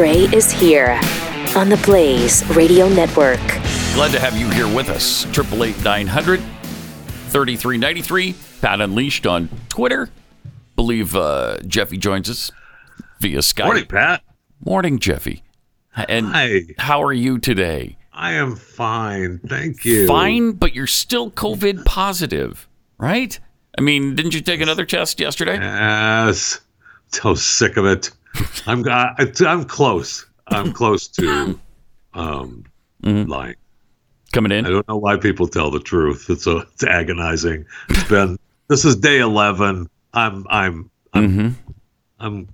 Gray is here on the Blaze Radio Network. Glad to have you here with us. 888 900 3393. Pat Unleashed on Twitter. Believe uh, Jeffy joins us via Skype. Morning, Pat. Morning, Jeffy. And Hi. how are you today? I am fine. Thank you. Fine, but you're still COVID positive, right? I mean, didn't you take another test yesterday? Yes. So sick of it. I'm I, I'm close. I'm close to um, Mm-hmm. lying. Coming in? I don't know why people tell the truth. It's so it's agonizing. It's been this is day 11. I'm I'm I'm Mm-hmm. I'm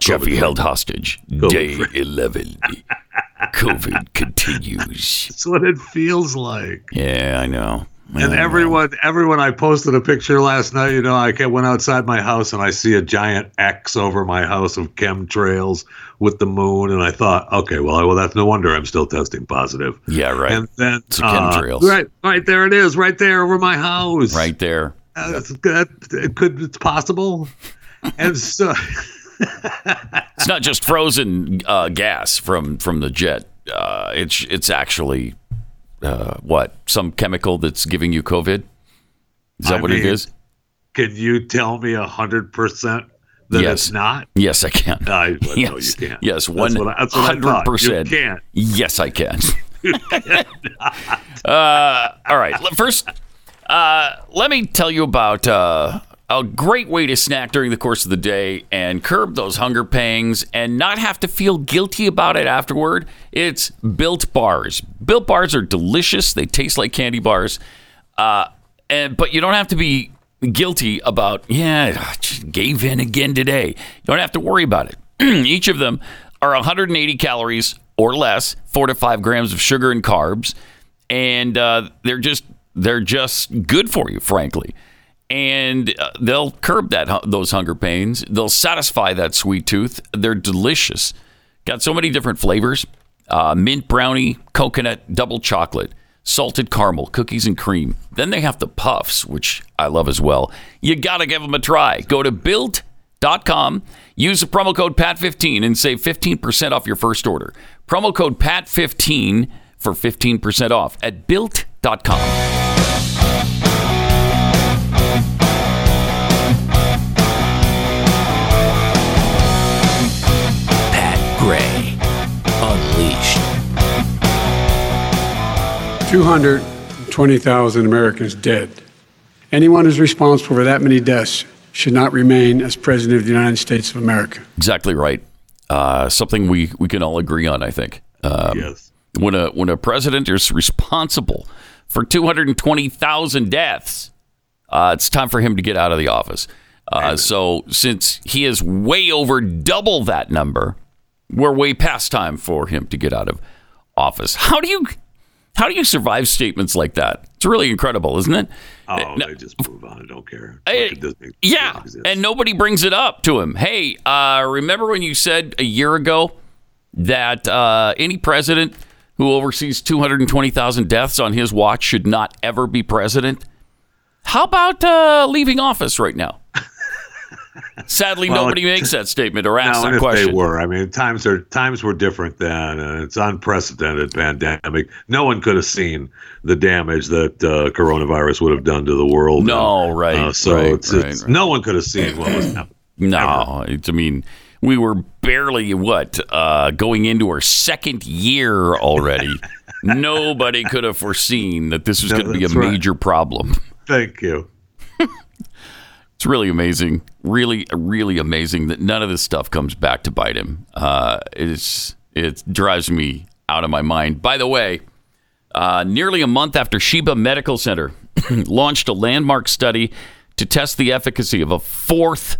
Jeffy COVID. held hostage. COVID. Day 11. COVID continues. That's what it feels like. Yeah, I know. And know. everyone, everyone, I posted a picture last night. You know, I went outside my house and I see a giant X over my house of chemtrails with the moon, and I thought, okay, well, well, that's no wonder I'm still testing positive. Yeah, right. And then, It's uh, chemtrails. right, right there it is, right there over my house. right there. Uh, that's good. It could, it's possible. and so, It's not just frozen uh, gas from from the jet. Uh, it's it's actually uh, what some chemical that's giving you COVID. Is that I what it mean, is? can you tell me a hundred percent that Yes. it's not? Yes, I can. I, well, yes, no, you can't. yes, one what I- that's what I hundred thought. You percent. can't. Yes, I can. uh, all right. First, uh, let me tell you about uh, a great way to snack during the course of the day and curb those hunger pangs and not have to feel guilty about it afterward. It's Built Bars. Built Bars are delicious. They taste like candy bars, uh, and but you don't have to be guilty about. Yeah, gave in again today. You don't have to worry about it. Each of them are 180 calories or less, four to five grams of sugar and carbs, and uh, they're just they're just good for you, frankly. And uh, they'll curb that those hunger pains. They'll satisfy that sweet tooth. They're delicious. Got so many different flavors: uh, mint brownie, coconut, double chocolate, salted caramel, cookies and cream. Then they have the puffs, which I love as well. You gotta give them a try. Go to built.com. Use the promo code PAT15 and save 15% off your first order. Promo code PAT15 for 15% off at built.com. 220,000 Americans dead. Anyone who's responsible for that many deaths should not remain as President of the United States of America. Exactly right. Uh, something we, we can all agree on, I think. Um, Yes. when a when a president is responsible for 220,000 deaths, uh, it's time for him to get out of the office. Uh, so since he is way over double that number, we're way past time for him to get out of office. How do you how do you survive statements like that? It's really incredible, isn't it? Oh, No, they just move on. I don't care. Eh, Like it doesn't- yeah, and nobody brings it up to him. Hey, uh, remember when you said a year ago that uh, any president who oversees 220,000 deaths on his watch should not ever be president? How about uh, leaving office right now? Sadly, Well, nobody makes that statement or asks No, that if question. they were, I mean, times are times were different then, and it's unprecedented pandemic. No one could have seen the damage that uh, coronavirus would have done to the world. No, And, right, uh, so right, it's, right, it's right. no one could have seen what was happening. No, it's, I mean, we were barely what uh, going into our second year already. Nobody could have foreseen that this was No, going to be a major problem. Thank you. It's really amazing, really, really amazing that none of this stuff comes back to bite him. Uh, it's it drives me out of my mind. By the way, uh, nearly a month after Sheba Medical Center launched a landmark study to test the efficacy of a fourth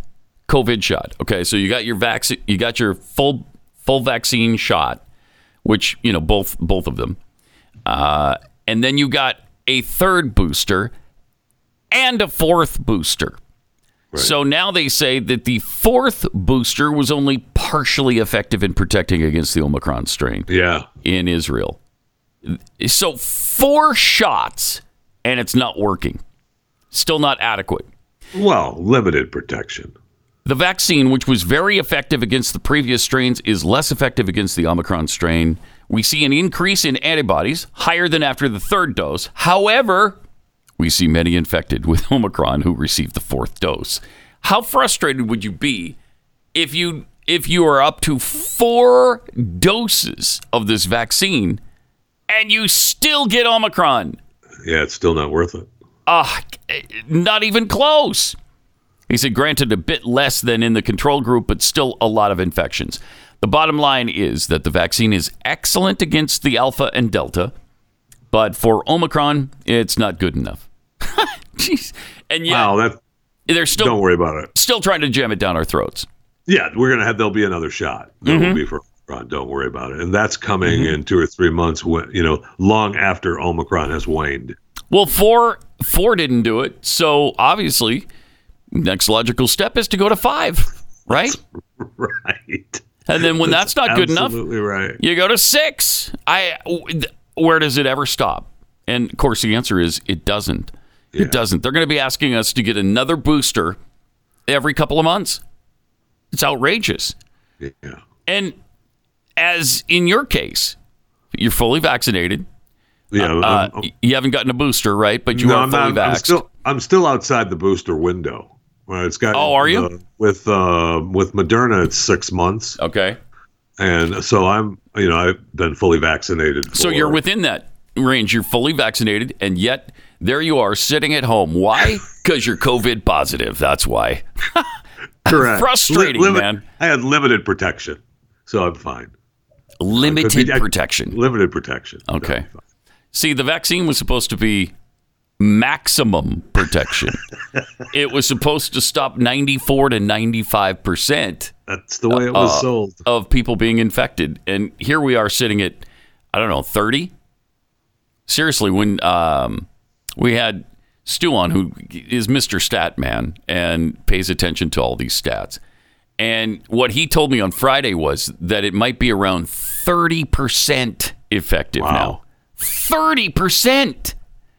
COVID shot. Okay, so you got your vaccine, you got your full full vaccine shot, which you know both both of them, uh, and then you got a third booster and a fourth booster. So now they say that the fourth booster was only partially effective in protecting against the Omicron strain Yeah. in Israel. So four shots and it's not working. Still not adequate. Well, limited protection. The vaccine, which was very effective against the previous strains, is less effective against the Omicron strain. We see an increase in antibodies higher than after the third dose. However, we see many infected with Omicron who received the fourth dose. How frustrated would you be if you if you are up to four doses of this vaccine and you still get Omicron? Yeah, it's still not worth it. Ah, not even close. He said, granted, a bit less than in the control group, but still a lot of infections. The bottom line is that the vaccine is excellent against the Alpha and Delta, but for Omicron, it's not good enough. Jeez. And yet, Wow, that they're still don't worry about it. still trying to jam it down our throats. Yeah, we're gonna have. There'll be another shot. There Mm-hmm. will be for Omicron. Don't worry about it. And that's coming in two or three months. When you know, long after Omicron has waned. Well, four four didn't do it, so obviously, next logical step is to go to five, right? Right. And then when that's not good enough, right. You go to six. I. Where does it ever stop? And of course, the answer is it doesn't. Yeah. It doesn't. They're going to be asking us to get another booster every couple of months. It's outrageous. Yeah. And as in your case, you're fully vaccinated. Yeah. Uh, I'm- I'm- you haven't gotten a booster, right? But you no, are I'm, fully not, I'm vaxxed. still. I'm still outside the booster window. Well, it's got. Oh, are you? uh, with uh, with Moderna, it's six months, okay. And so I'm. You know, I've been fully vaccinated. For, So you're within that range. You're fully vaccinated, and yet there you are sitting at home. Why? Because you're COVID positive. That's why. correct. frustrating, man. I had limited protection, so I'm fine. Limited uh, be- I- protection. Limited protection. Okay. See, the vaccine was supposed to be maximum protection. it was supposed to stop 94 to 95% That's the way it was Uh, sold. of people being infected. And here we are sitting at, I don't know, 30? Seriously, when um, we had Stu on, who is Mr. Stat Man and pays attention to all these stats. And what he told me on Friday was that it might be around 30% effective now. 30%.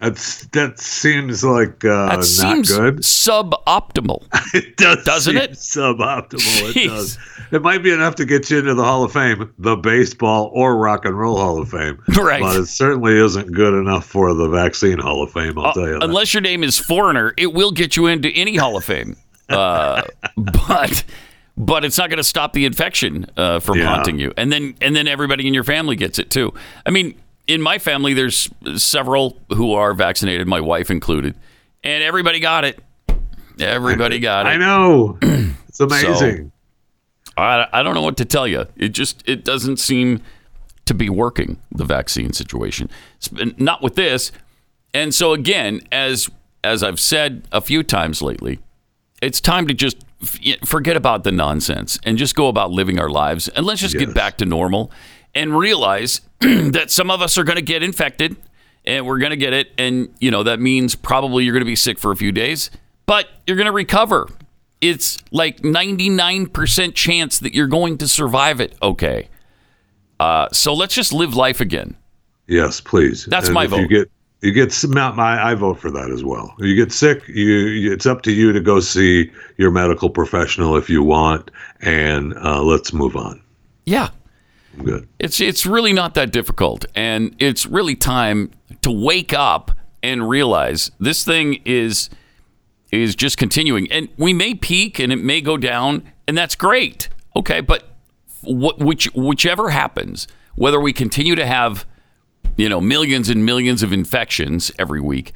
That's that seems like uh, That not seems good. suboptimal. It does, Doesn't it? Suboptimal. Jeez. It does. It might be enough to get you into the Hall of Fame, the baseball or rock and roll Hall of Fame. Right. But it certainly isn't good enough for the vaccine Hall of Fame. I'll tell you. that. Uh, Unless your name is Foreigner, it will get you into any Hall of Fame. Uh, but but it's not going to stop the infection uh, from Yeah. haunting you, and then and then everybody in your family gets it too. I mean, in my family, there's several who are vaccinated, my wife included, and everybody got it. Everybody got it. I know. It's amazing. I, I don't know what to tell you. It just it doesn't seem to be working the vaccine situation. Not with this. And so again, as as I've said a few times lately, it's time to just f- forget about the nonsense and just go about living our lives and let's just get back to normal and realize that some of us are going to get infected and we're going to get it and you know that means probably you're going to be sick for a few days, but you're going to recover it's like 99% chance that you're going to survive it okay. Uh, so let's just live life again. Yes, please. That's And my vote. You get you get some. I, I vote for that as well. You get sick. You, you it's up to you to go see your medical professional if you want, and uh, let's move on. Yeah. Good. It's it's really not that difficult and it's really time to wake up and realize this thing is is just continuing and we may peak and it may go down and that's great. Okay, but what which whichever happens, whether we continue to have you know millions and millions of infections every week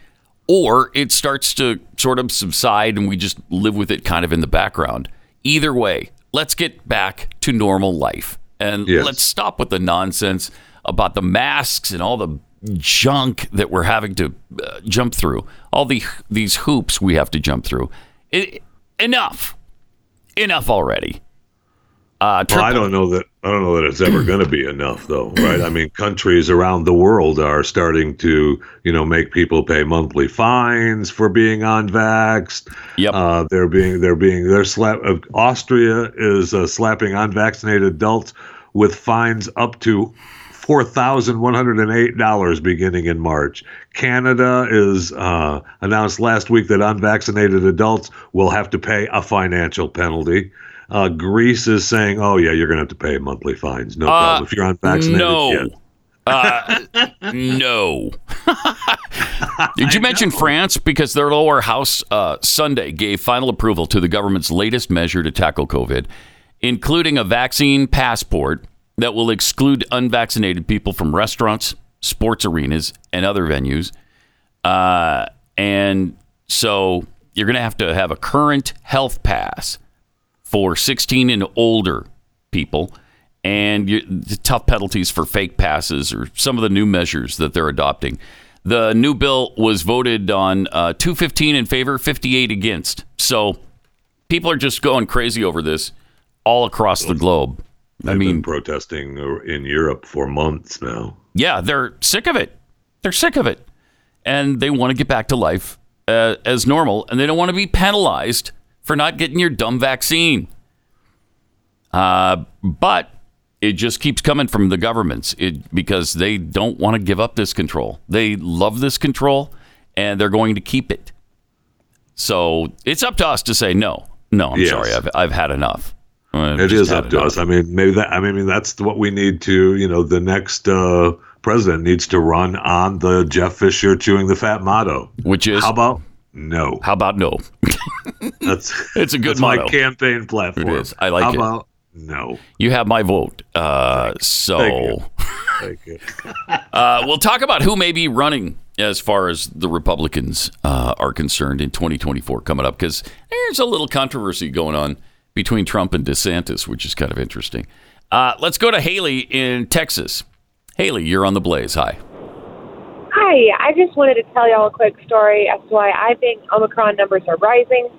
or it starts to sort of subside and we just live with it kind of in the background. Either way, let's get back to normal life and Yes. let's stop with the nonsense about the masks and all the junk that we're having to uh, jump through, all the these hoops we have to jump through. It, enough, enough already. Uh, Well, I don't know that I don't know that it's ever going to be enough, though, right? I mean, countries around the world are starting to, you know, make people pay monthly fines for being unvaxxed. Yep. Uh, they're being they're being they're slap. Uh, Austria is uh, slapping unvaccinated adults with fines up to $4,108 beginning in March. Canada is uh, announced last week that unvaccinated adults will have to pay a financial penalty. Uh, Greece is saying, oh, yeah, you're going to have to pay monthly fines. No problem. If you're unvaccinated, no. yeah. Uh, no. Did you mention France? Because their lower house uh, Sunday gave final approval to the government's latest measure to tackle COVID, including a vaccine passport that will exclude unvaccinated people from restaurants, sports arenas, and other venues. Uh, and so you're going to have to have a current health pass for 16 and older people and you, the tough penalties for fake passes or some of the new measures that they're adopting. The new bill was voted on uh, 215 in favor, 58 against. So people are just going crazy over this all across the globe. I They've mean, been protesting in Europe for months now. yeah, they're sick of it. They're sick of it. And they want to get back to life uh, as normal, and they don't want to be penalized for not getting your dumb vaccine. Uh, but it just keeps coming from the governments it, because they don't want to give up this control. They love this control, and they're going to keep it. So it's up to us to say no. No, I'm Yes. sorry. I've, I've had enough. I've It just is up to us. I mean, maybe that. I mean, that's what we need to. You know, the next uh, president needs to run on the Jeff Fisher chewing the fat motto. Which is How about no? how about no? That's It's a good that's motto. my campaign platform. It is. I like How it. about no? You have my vote. Uh, so Thank Thank you. uh, we'll talk about who may be running as far as the Republicans uh, are concerned in 2024 coming up because there's a little controversy going on between Trump and DeSantis, which is kind of interesting. Uh, let's go to Haley in Texas. Haley, you're on the blaze. Hi. Hi, I just wanted to tell y'all a quick story as to why I think Omicron numbers are rising.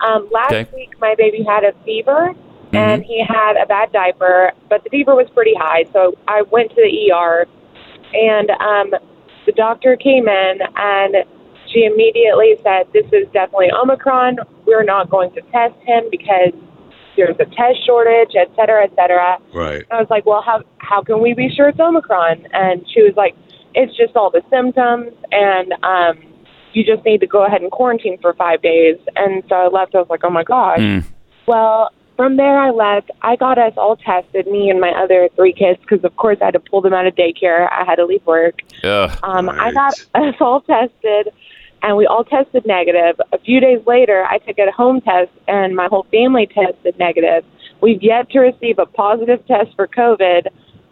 Um, last Okay. week, my baby had a fever and he had a bad diaper, but the fever was pretty high, so I went to the ER and um, the doctor came in and she immediately said, This is definitely Omicron. We're not going to test him because there's a test shortage, et cetera, et cetera. Right. I was like, well, how how can we be sure it's Omicron? And she was like, it's just all the symptoms, and um, you just need to go ahead and quarantine for five days. And so I left. I was like, oh my gosh. Mm. Well, from there I left. I got us all tested, me and my other three kids, because of course I had to pull them out of daycare. I had to leave work. Ugh. Um, I got us all tested, and we all tested negative. A few days later, I took a home test, and my whole family tested negative. We've yet to receive a positive test for COVID,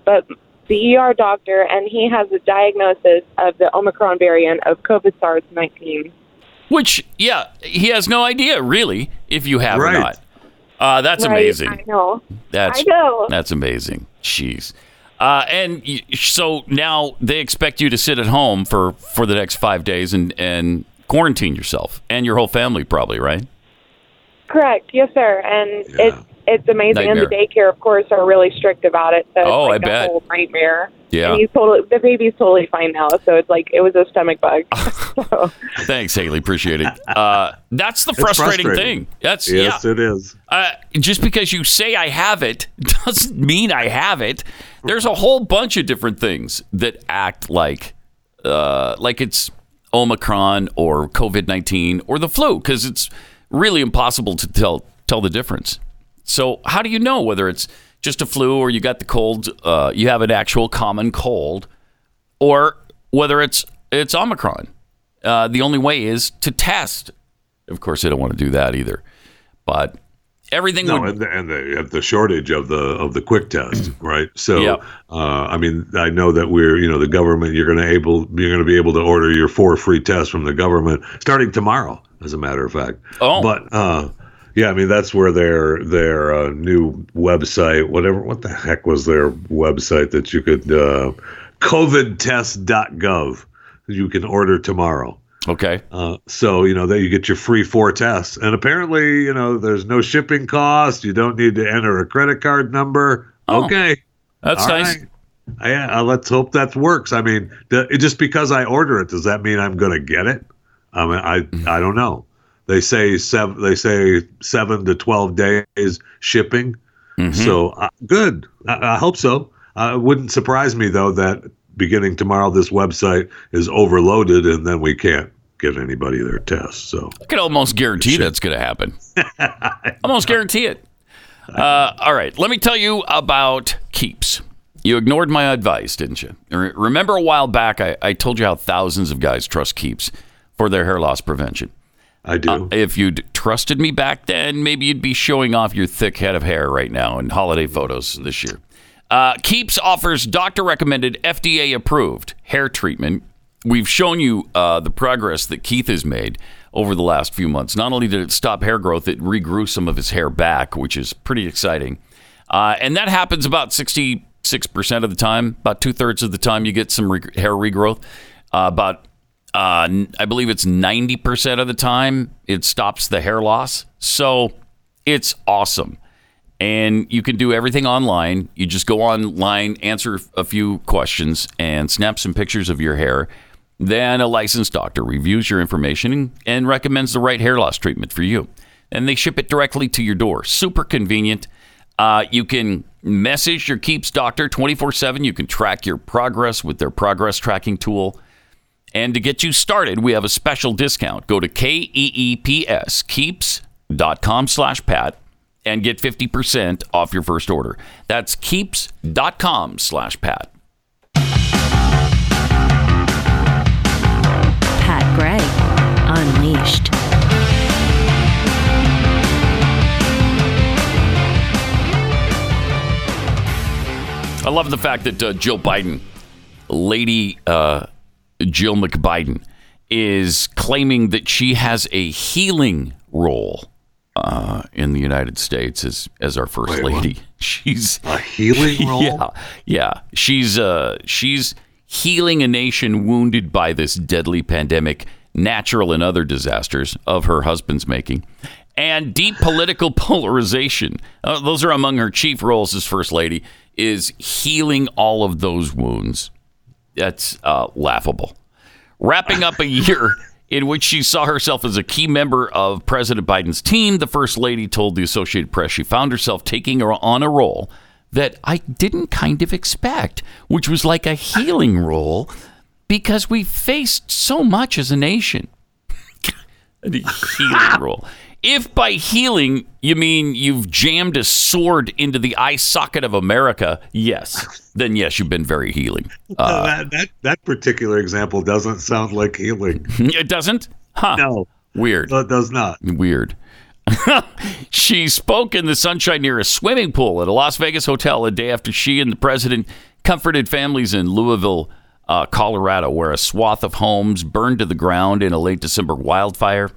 but the ER doctor, and he has a diagnosis of the Omicron variant of COVID SARS 19. Which, yeah, he has no idea really if you have Right. or not. Uh, that's Right, amazing. I know. That's I know. That's amazing. Jeez. Uh, and y- so now they expect you to sit at home for, for the next five days and, and quarantine yourself and your whole family, probably, right? Correct. Yes, sir. And Yeah. it's it's amazing. And the daycare, of course, are really strict about it. So it's Oh, like I a bet. whole nightmare. Yeah. And he's totally the baby's totally fine now. So it's like it was a stomach bug. so Thanks, Haley. Appreciate it. Uh, that's the frustrating, frustrating. thing. That's Yes, yeah. it is. Uh, just because you say I have it doesn't mean I have it. There's a whole bunch of different things that act like uh, like it's Omicron or COVID nineteen or the flu because it's really impossible to tell tell the difference. So how do you know whether it's just a flu or you got the cold? Uh, you have an actual common cold, or whether it's it's Omicron. Uh, the only way is to test. Of course, they don't want to do that either. But everything No, would and the, and the, the shortage of the of the quick test, right? So, Yeah. uh, I mean, I know that we're you know the government. You're going to able you're going to be able to order your four free tests from the government starting tomorrow, as a matter of fact. Oh. but uh, yeah, I mean that's where their their uh, new website, whatever, what the heck was their website that you could uh, covidtest.gov you can order tomorrow. okay. Uh, so you know that you get your free four tests, and apparently you know there's no shipping cost. You don't need to enter a credit card number. Oh, okay, That's all nice. right. Yeah, uh, let's hope that works. I mean, just because I order it, does that mean I'm going to get it? I mean, I I don't know. They say seven. They say seven to twelve days shipping. Mm-hmm. So uh, good. I, I hope so. Uh, it wouldn't surprise me though that beginning tomorrow this website is overloaded and then we can't get anybody their tests. So I could almost guarantee that's going to happen. almost guarantee it. Uh, all right, let me tell you about Keeps. You ignored my advice, didn't you? Remember a while back, I, I told you how thousands of guys trust Keeps for their hair loss prevention. I do. Uh, if you'd trusted me back then, maybe you'd be showing off your thick head of hair right now in holiday photos this year. Uh, Keeps offers doctor recommended, FDA approved hair treatment. We've shown you uh, the progress that Keith has made over the last few months. Not only did it stop hair growth, it regrew some of his hair back, which is pretty exciting. Uh, and that happens about 66% of the time, about two thirds of the time you get some re- hair regrowth. Uh, about uh, I believe it's 90% of the time it stops the hair loss. So it's awesome. And you can do everything online. You just go online, answer a few questions, and snap some pictures of your hair. Then a licensed doctor reviews your information and, and recommends the right hair loss treatment for you. And they ship it directly to your door. Super convenient. Uh, you can message your Keeps doctor 24 7. You can track your progress with their progress tracking tool. And to get you started, we have a special discount. Go to K-E-E-P-S, keeps.com slash Pat, and get 50% off your first order. That's keeps.com slash Pat. Pat Gray Unleashed. I love the fact that uh, Jill Biden, Lady uh, Jill McBiden, is claiming that she has a healing role uh, in the United States as as our first Wait, what? lady. She's a healing role? yeah, yeah. She's uh, she's healing a nation wounded by this deadly pandemic, natural and other disasters of her husband's making, and deep political polarization. Uh, those are among her chief roles as first lady. Is healing all of those wounds. That's uh, laughable. Wrapping up a year in which she saw herself as a key member of President Biden's team, the First Lady told the Associated Press she found herself taking her on a role that I didn't kind of expect, which was like a healing role because we faced so much as a nation. a healing role. If by healing you mean you've jammed a sword into the eye socket of America, yes, then yes, you've been very healing. Uh, that, that that particular example doesn't sound like healing. it doesn't? Huh. No, Weird. no, it does not. Weird. she spoke in the sunshine near a swimming pool at a Las Vegas hotel a day after she and the president comforted families in Louisville, uh, Colorado, where a swath of homes burned to the ground in a late December wildfire.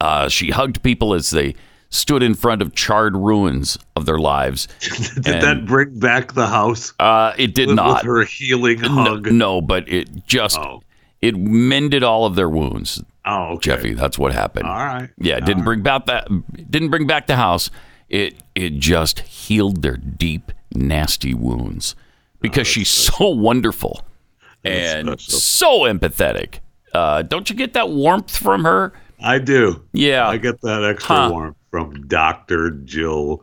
Uh, she hugged people as they stood in front of charred ruins of their lives. Did And- that bring back the house Uh, it did with, not. with her healing no, hug? no, but it just Oh. it mended all of their wounds. Oh, okay. Jeffy, that's what happened. All right. Yeah, it didn't bring back that didn't bring back the house. It it just healed their deep, nasty wounds because she's so wonderful and special. so empathetic. Uh, don't you get that warmth from her? I do. Yeah, I get that extra Huh. warmth from Doctor Jill.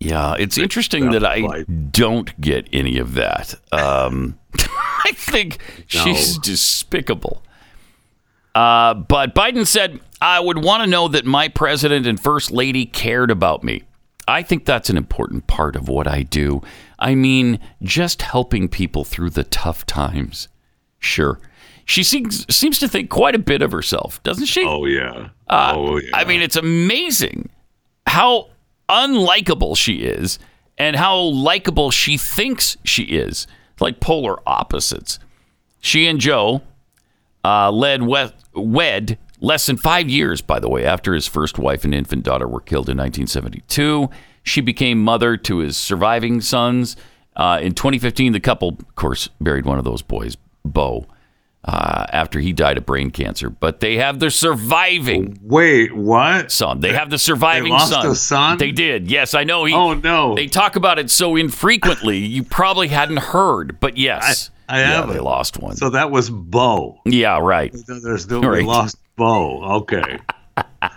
yeah. It's interesting that I don't get any of that. Um, I think No. she's despicable. Uh, but Biden said, I would want to know that my president and first lady cared about me. I think that's an important part of what I do. I mean, just helping people through the tough times. Sure. She seems, seems to think quite a bit of herself, doesn't she? Oh yeah. Uh, oh yeah. I mean, it's amazing how unlikable she is and how likable she thinks she is. Like polar opposites. She and Joe uh, led we- wed less than five years, by the way, after his first wife and infant daughter were killed in 1972. She became mother to his surviving sons. Uh, in 2015, the couple, of course, buried one of those boys, Bo, uh, after he died of brain cancer. But they have the surviving Wait, what? son. They have the surviving lost son. a son? They did. Yes, I know. He, Oh no. They talk about it so infrequently, you probably hadn't heard. But yes, I yeah, haven't. they lost one. so that was Bo. yeah, right. There's no Right. lost Bo. Okay.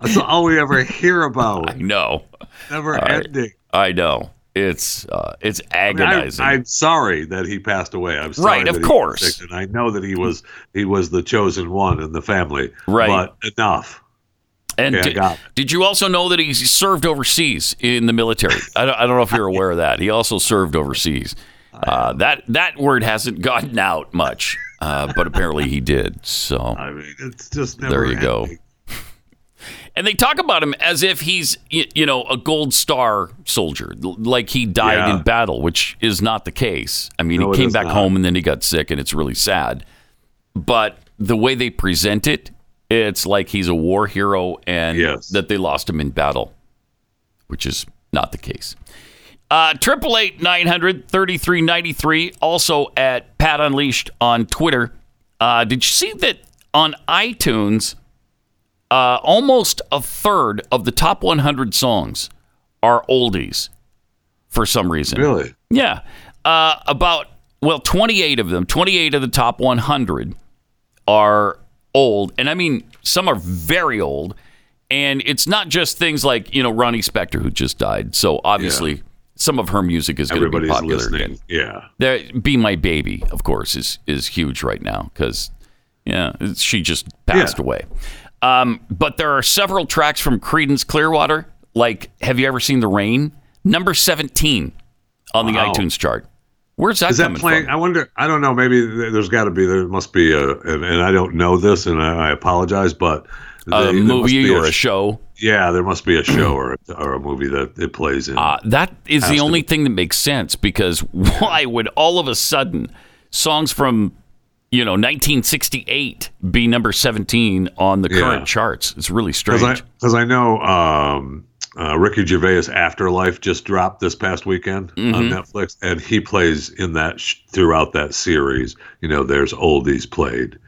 That's all we ever hear about. No, Never right. ending. I know. It's uh, it's mean, I- agonizing. I'm sorry that he passed away. I'm sorry Right, of course. and I know that he was he was the chosen one in the family. Right. but enough. and Yeah, did, did you also know that he served overseas in the military? I don't, I don't know if you're aware of that. He also served overseas. Uh, that that word hasn't gotten out much, uh, but apparently he did. So I mean, it's just never. there you go. And they talk about him as if he's, you know, a gold star soldier, like he died Yeah. in battle, which is not the case. I mean, No, he came back not. home and then he got sick, and it's really sad. But the way they present it, it's like he's a war hero and Yes. that they lost him in battle, which is not the case. Uh, Triple eight nine hundred thirty three ninety three. Also at Pat Unleashed on Twitter. Uh, did you see that on iTunes? Uh, almost a third of the top 100 songs are oldies for some reason. Really? Yeah. Uh, about, well, 28 of them, 28 of the top 100 are old. And I mean, some are very old. And it's not just things like, you know, Ronnie Spector, who just died. So obviously, some of her music is going to be Everybody's popular listening. again. Yeah. There, "Be My Baby," of course, is is huge right now because yeah, she just passed Yeah. away. Um, but there are several tracks from Creedence Clearwater, like "Have You Ever Seen the Rain?" Number seventeen on the Wow. iTunes chart. Where's that Is that playing? from? I wonder. I don't know. Maybe there's got to be. There must be a. And, and I don't know this, and I, I apologize, but a movie or a sh- show? Yeah, there must be a show or a, or a movie that it plays in. Uh, that is the only be. thing that makes sense because why would all of a sudden songs from you know 1968 be number 17 on the Yeah. current charts? It's really Because strange. I, 'cause I know um, uh, Ricky Gervais' Afterlife just dropped this past weekend Mm-hmm. on Netflix, and he plays in that sh- throughout that series. You know, there's oldies played,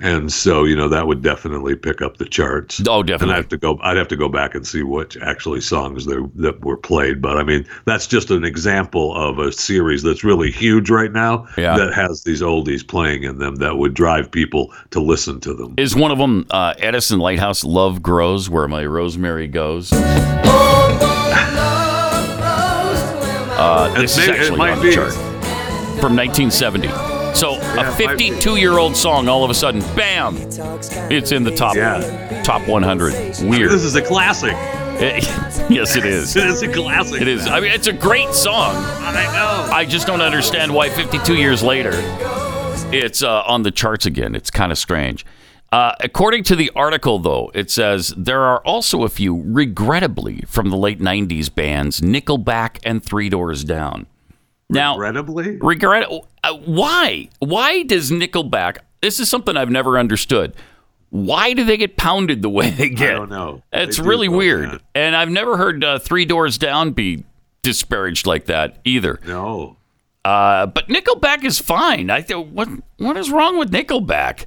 and so you know that would definitely pick up the charts. Oh, definitely. And definitely. I have to go. I'd have to go back and see which actually songs there that were played. But I mean, that's just an example of a series that's really huge right now. Yeah. That has these oldies playing in them that would drive people to listen to them. Is one of them uh, Edison Lighthouse "Love Grows" where my rosemary goes? Uh, this It is may- it actually might on the be. chart from 1970. So it a 52 year old song, all of a sudden, bam, it's in the top Yeah. top 100. Weird. This is a classic. yes, it is. It is a classic. It is. I mean, it's a great song. I know. I just don't understand why 52 years later it's uh, on the charts again. It's kind of strange. Uh, according to the article, though, it says there are also a few, regrettably, from the late 90s bands Nickelback and Three Doors Down. Now, Regrettably, regret uh, why? Why does Nickelback? This is something I've never understood. Why do they get pounded the way they get? I don't know. It's They really weird, down. and I've never heard uh, Three Doors Down be disparaged like that either. no. Uh, but Nickelback is fine. I th- what what is wrong with Nickelback?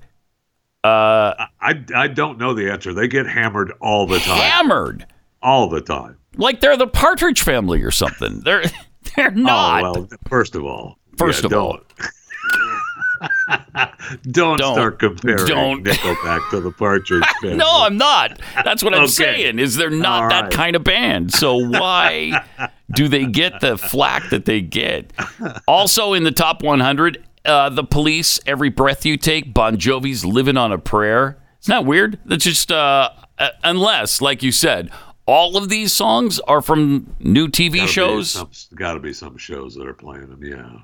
I, I don't know the answer. They get hammered all the time. Hammered, all the time. like they're the Partridge Family or something. They're they're not. Oh well. First of all. First yeah, of all. don't. don't Don't. start comparing Don't. Nickelback to the Partridge Family. No, I'm not. That's what I'm Okay. saying. Is they're not All that right. kind of band. So why do they get the flack that they get? Also in the top 100, uh, the Police, "Every Breath You Take," Bon Jovi's "Living on a Prayer." It's not weird. That's just uh, uh, unless, like you said, all of these songs are from new TV shows. Got to be some shows that are playing them. Yeah.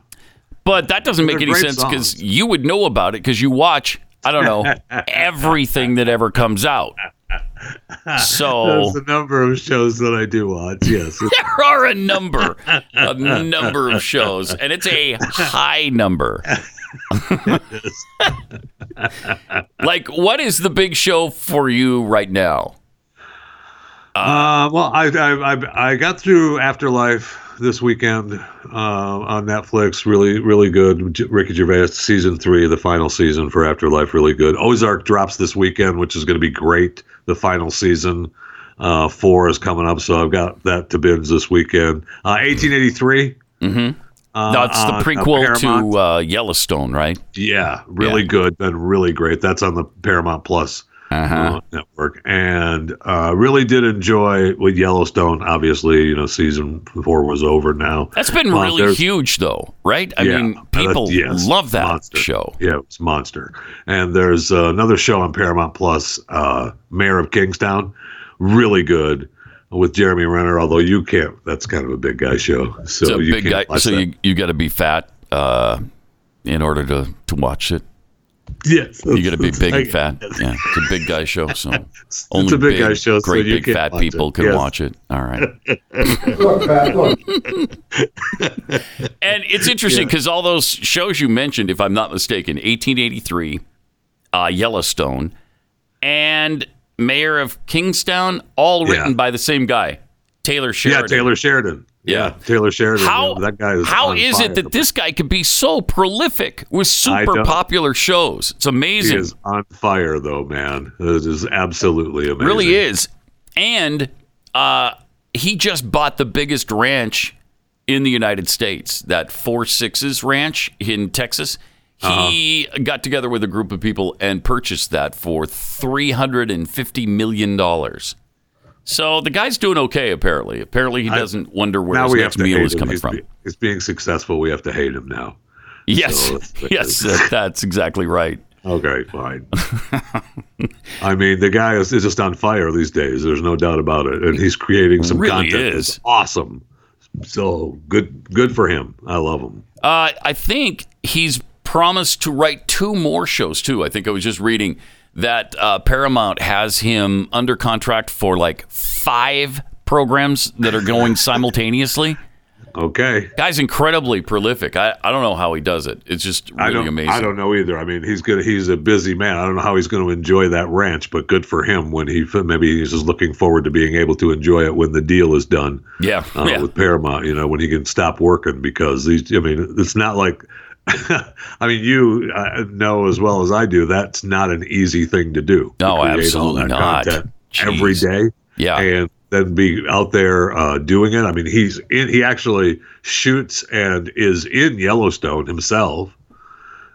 But that doesn't make any sense because you would know about it because you watch, I don't know, everything that ever comes out. So there's a number of shows that I do watch. Yes. there are a number, a number of shows, and it's a high number. like, what is the big show for you right now? Uh, well, I, I I I got through Afterlife this weekend uh, on Netflix. Really, really good. Ricky Gervais season three, the final season for Afterlife, really good. Ozark drops this weekend, which is going to be great. The final season uh, four is coming up, so I've got that to binge this weekend. Uh, 1883. Mm-hmm. Uh, No, it's the uh, prequel Paramount. to uh, Yellowstone, right? Yeah, really Yeah. good and really great. That's on the Paramount Plus Uh-huh. network, and uh, really did enjoy with Yellowstone. Obviously, you know, season four was over now. That's been Uh, really huge, though, right? I Yeah, mean, uh, people yes, love that monster. show. Yeah, it's monster. And there's uh, another show on Paramount Plus, uh, Mayor of Kingstown, really good with Jeremy Renner. Although you can't, that's kind of a big guy show, so you big guy, so that. you you got to be fat uh, in order to to watch it. Yes, You got to be big and fat. Yeah, it's a big guy show, so It's only a big, big, guy show, so great you big can't fat watch it. people can Yes. watch it. All right. And it's interesting because all those shows you mentioned, if I'm not mistaken, 1883, uh, Yellowstone, and Mayor of Kingstown, all written Yeah. by the same guy, Taylor Sheridan. Yeah, Sheridan. Taylor Sheridan. Yeah. Taylor Sheridan. How that guy is. how is fire. it that this guy could be so prolific with super popular shows? It's amazing. he is on fire though, man? It is absolutely amazing. really is. And uh, he just bought the biggest ranch in the United States, that Four Sixes Ranch in Texas. He Uh-huh. got together with a group of people and purchased that for three hundred and fifty million dollars. So the guy's doing okay. Apparently, apparently he doesn't wonder where his next meal is coming he's, from. be- he's being successful. We have to hate him now. Yes, So yes, that, that's exactly right. Okay, fine. I mean, the guy is, is just on fire these days. There's no doubt about it, and he's creating some Really content is. that's awesome. So good, good for him. I love him. Uh, I think he's promised to write two more shows too. I think I was just reading that uh, Paramount has him under contract for like five programs that are going simultaneously. Okay. Guy's incredibly prolific. I, I don't know how he does it. It's just I really don't. amazing. I don't know either. I mean, he's good. He's a busy man. I don't know how he's going to enjoy that ranch, but good for him. When he maybe he's just looking forward to being able to enjoy it when the deal is done. Yeah, uh, yeah. with Paramount, you know, when he can stop working because these, I mean, it's not like, I mean, you uh, know as well as I do, that's not an easy thing to do. No, all absolutely not. Every day. Yeah. And then be out there uh, doing it. I mean, he's in, he actually shoots and is in Yellowstone himself.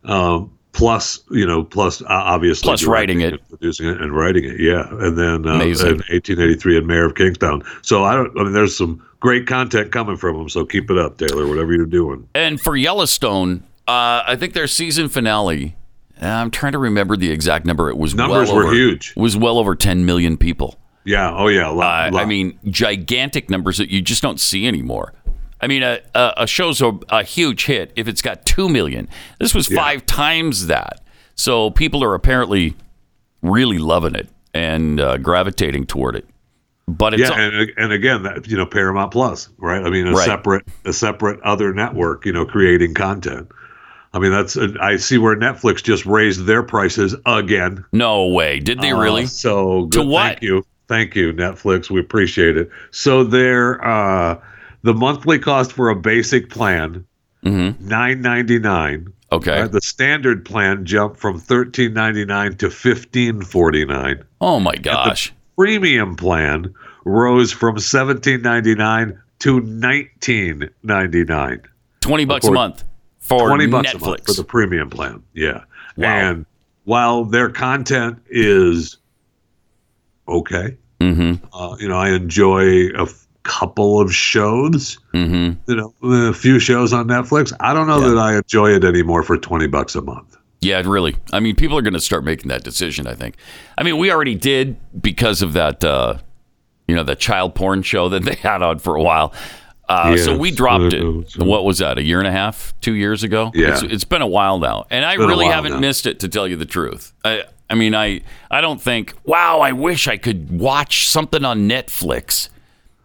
Um, plus, you know, plus uh, obviously Plus writing it. producing it and writing it. Yeah. And then uh, in 1883 and Mayor of Kingstown. So I don't, I mean, there's some great content coming from him. So keep it up, Taylor, whatever you're doing. And for Yellowstone, uh, I think their season finale. uh, I'm trying to remember the exact number. It was Numbers well were over, huge. Was well over 10 million people. Yeah. Oh, yeah. A lot, Uh, I mean, gigantic numbers that you just don't see anymore. I mean, a, a, show's a, a huge hit if it's got 2 million. This was five times that. So people are apparently really loving it and uh, gravitating toward it. But it's yeah, and and again, that you know, Paramount Plus, right? I mean, a Right. separate a separate other network, you know, creating content. I mean, that's I see where Netflix just raised their prices again. no way. Did they Uh, really? so good. what? Thank you, thank you, Netflix. We appreciate it. So their uh, the monthly cost for a basic plan nine ninety nine. Mm-hmm. Okay. The standard plan jumped from thirteen ninety nine to fifteen forty nine. Oh my gosh. premium plan rose from seventeen ninety nine to nineteen ninety nine. 20 bucks a month for Twenty bucks Netflix. a month for the premium plan. Yeah, Wow. and while their content is okay, mm-hmm. uh, you know, I enjoy a f- couple of shows. Mm-hmm. You know, a few shows on Netflix. I don't know that I enjoy it anymore for twenty bucks a month. Yeah, really. I mean, people are going to start making that decision. I think. I mean, we already did because of that. Uh, you know, the child porn show that they had on for a while. Uh, so we dropped it. What was that? A year and a half, two years ago? Yeah. It's, it's been a while now, and I really haven't now. missed it to tell you the truth. I, I mean, I, I don't think. Wow, I wish I could watch something on Netflix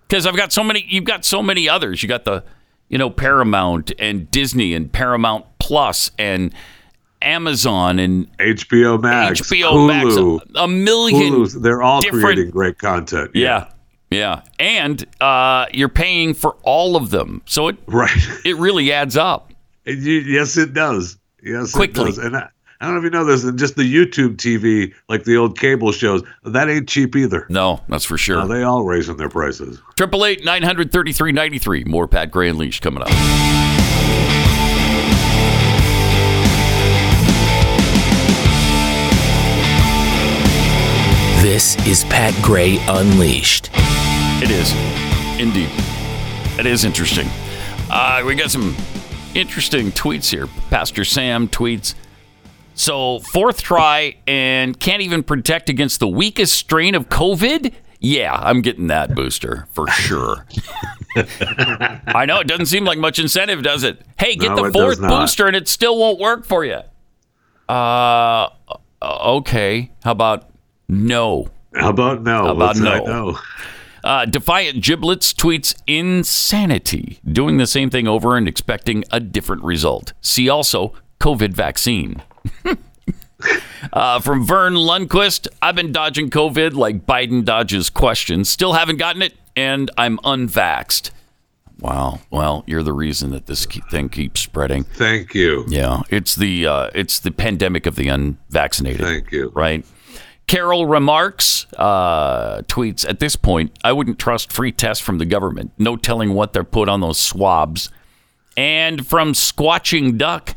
because I've got so many. You've got so many others. You got the, you know, Paramount and Disney and Paramount Plus and Amazon and HBO Max, HBO Hulu, Max, a, a million. They're all creating great content. Yeah, yeah, and uh, you're paying for all of them, so it right. it really adds up. And you- yes, it does. Yes, Quickly. it does. And I, I don't know if you know this, and just the YouTube TV, like the old cable shows, that ain't cheap either. No, that's for Uh, sure. they all raising their prices. Triple eight nine hundred thirty three ninety three. More Pat Gray Unleashed coming up. This is Pat Gray Unleashed. It is. Indeed. It is interesting. Uh, we got some interesting tweets here. Pastor Sam tweets So, fourth try and can't even protect against the weakest strain of COVID? Yeah, I'm getting that booster for sure. I know it doesn't seem like much incentive, does it? Hey, get No, the fourth booster and it still won't work for you. Uh, okay. How about no? How about no? How about that no? Uh, Defiant Giblets tweets insanity, doing the same thing over and expecting a different result. See also COVID vaccine. uh, from Vern Lundquist, I've been dodging COVID like Biden dodges questions. Still haven't gotten it, and I'm unvaxxed. Wow. Well, you're the reason that this thing keeps spreading. Thank you. Yeah, it's the uh, it's the pandemic of the unvaccinated. Thank you. Right. Carol remarks, uh, tweets, at this point, I wouldn't trust free tests from the government. No telling what they're put on those swabs. And from Squatching Duck,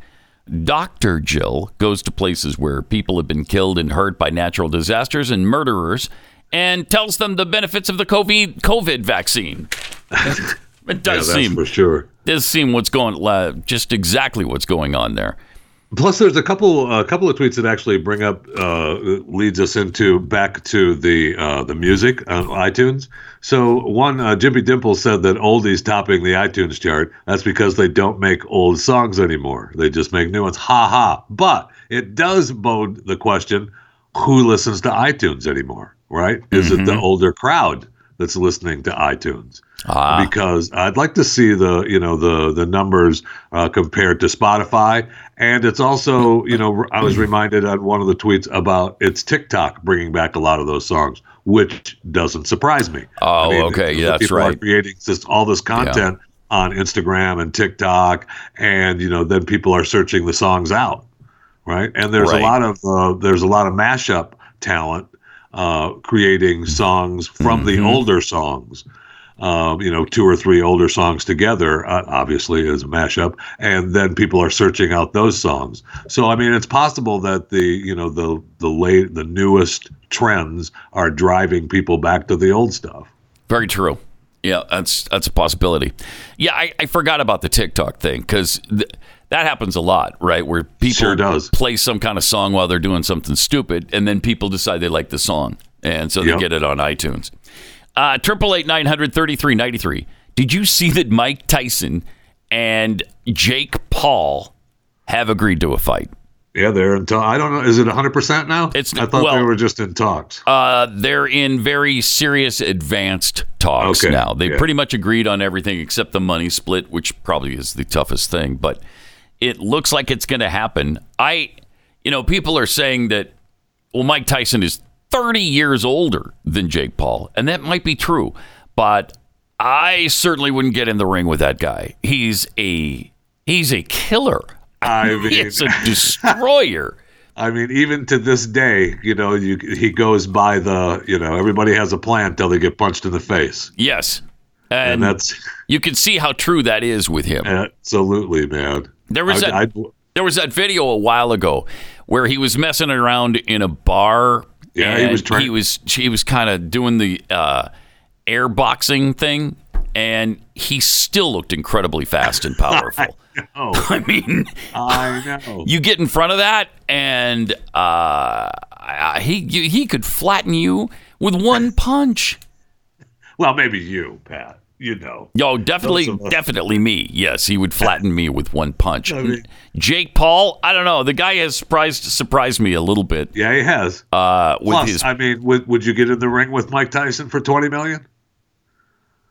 Dr. Jill goes to places where people have been killed and hurt by natural disasters and murderers and tells them the benefits of the COVID, COVID vaccine. It Yeah, does that's seem for sure. does seem what's going uh, just exactly what's going on there. Plus, there's a couple a couple of tweets that actually bring up uh, leads us into back to the uh, the music on iTunes. So one, uh, Jimmy Dimple said that oldies topping the iTunes chart. That's because they don't make old songs anymore. They just make new ones. Ha ha. But it does bode the question: Who listens to iTunes anymore? Right? Is it the older crowd that's listening to iTunes? Ah. because I'd like to see the you know the the numbers uh, compared to Spotify, and it's also you know I was reminded on one of the tweets about it's TikTok bringing back a lot of those songs, which doesn't surprise me. Oh, I mean, okay, yeah, that's people Are creating this all this content on Instagram and TikTok, and you know then people are searching the songs out, right? And there's Right. a lot of uh, there's a lot of mashup talent uh, creating songs from Mm-hmm. the older songs um, you know, two or three older songs together, uh, obviously as a mashup, and then people are searching out those songs. So I mean, it's possible that the you know the the late the newest trends are driving people back to the old stuff. Very true. Yeah, that's that's a possibility. Yeah, I, I forgot about the TikTok thing because th- that happens a lot, right? Where people Sure does. play some kind of song while they're doing something stupid, and then people decide they like the song, and so they Yep. get it on iTunes. Uh, Triple eight nine hundred thirty three ninety three. Did you see that Mike Tyson and Jake Paul have agreed to a fight? Yeah, they're in. I don't know. Is it 100 percent now? It's- I thought well- they were just in talks. Uh, they're in very serious advanced talks Okay, now. They yeah. pretty much agreed on everything except the money split, which probably is the toughest thing. But it looks like it's going to happen. I, you know, people are saying that, well, Mike Tyson is 30 years older than Jake Paul, and that might be true. But I certainly wouldn't get in the ring with that guy. He's a he's a killer. I mean, He's a destroyer. I mean, even to this day, you know, you, he goes by the, you know, everybody has a plan till they get punched in the face, yes, and, and, that's you can see how true that is with him. absolutely man. There was I, that. There was that video a while ago where he was messing around in a bar. Yeah, he was trying- He was he was kind of doing the uh, air boxing thing, and he still looked incredibly fast and powerful. oh, I mean, I know. you get in front of that, and uh, he he could flatten you with one punch. Well, maybe you, Pat. You know. Yo, definitely, definitely me. Yes, he would flatten me with one punch. mean- Jake Paul, I don't know. The guy has surprised surprised me a little bit Yeah, he has. uh, with Plus, his I mean, would, would you get in the ring with Mike Tyson for twenty million?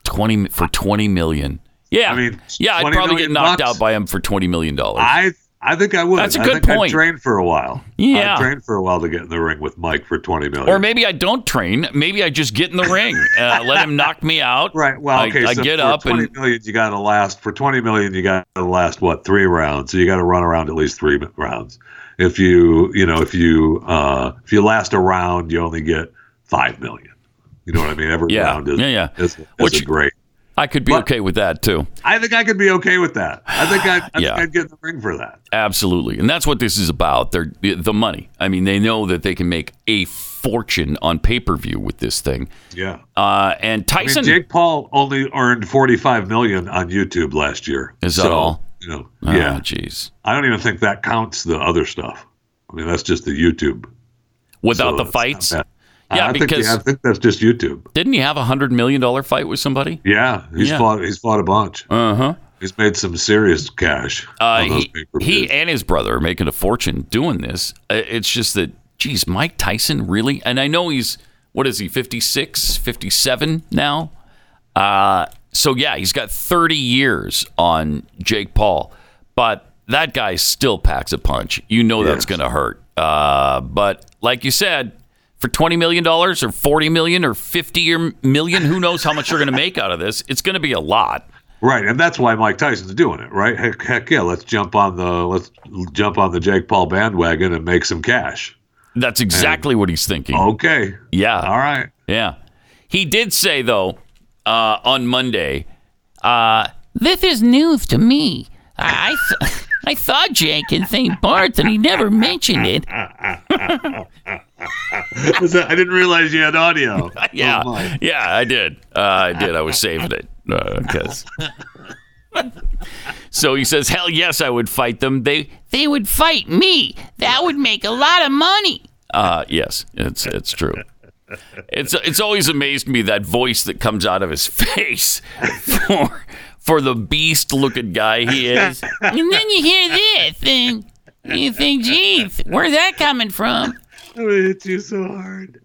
twenty for twenty million. Yeah, I mean, yeah, I'd probably get knocked bucks? out by him for twenty million dollars. I I think I would. That's a I good think point. I'd train for a while. Yeah. I'd train for a while to get in the ring with Mike for twenty million. Or maybe I don't train. Maybe I just get in the ring, uh, let him knock me out. Right. Well, I- okay. I, so get for up twenty and million, you got to last. For twenty million, you got to last what three rounds? So you got to run around at least three rounds. If you, you know, if you, uh, if you last a round, you only get five million. You know what I mean? Every Yeah. round is, Yeah, yeah. is, is Which- a great. I could be But- okay with that too. I think I could be okay with that. I think I'd, I Yeah. think I'd get the ring for that. Absolutely. And that's what this is about. They're the money. I mean, they know that they can make a fortune on pay-per-view with this thing. Yeah. Uh, and I mean, Tyson Jake Paul only earned 45 million on YouTube last year. Is that So, all? You know, Oh, yeah. jeez. I don't even think that counts the other stuff. I mean, that's just the YouTube. Without So the fights? Yeah, I think, because- I think that's just YouTube. Didn't he have a hundred million dollar fight with somebody? Yeah, he's Yeah. fought. He's fought a bunch. Uh huh. He's made some serious cash. Uh, he, he and his brother are making a fortune doing this. Uh, It's just that, geez, Mike Tyson really, and I know he's, what is he, 56, 57 now? Uh, so, yeah, he's got 30 years on Jake Paul, but that guy still packs a punch. You know that's going to hurt. Uh, but like you said, for $20 million or 40 million or 50 or million, who knows how much you're going to make out of this? It's going to be a lot. Right, and that's why Mike Tyson's doing it, right? Heck, heck yeah, let's jump on the let's jump on the Jake Paul bandwagon and make some cash. That's exactly what he's thinking. Okay, Yeah. all right. Yeah. He did say, though, uh, on Monday, uh, this is news to me. I, I, th- I saw Jake in St. Bart's and he never mentioned it. That- I didn't realize you had audio. Yeah. Oh, yeah, I did. Uh, I did. I was saving it. Because. so he says, hell yes, I would fight them. They, they would fight me. That would make a lot of money. Uh, yes, it's, it's true. It's it's always amazed me that voice that comes out of his face for for the beast looking guy he is. And then you hear this and you think, geez, where's that coming from? I'm gonna hit you so hard.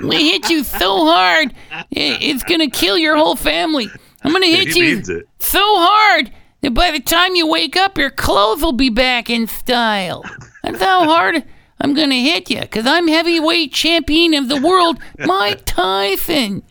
We hit you so hard, it's gonna kill your whole family. I'm gonna hit He you so hard that by the time you wake up, your clothes will be back in style. That's how hard I'm gonna hit you, cause I'm heavyweight champion of the world, Mike Tyson.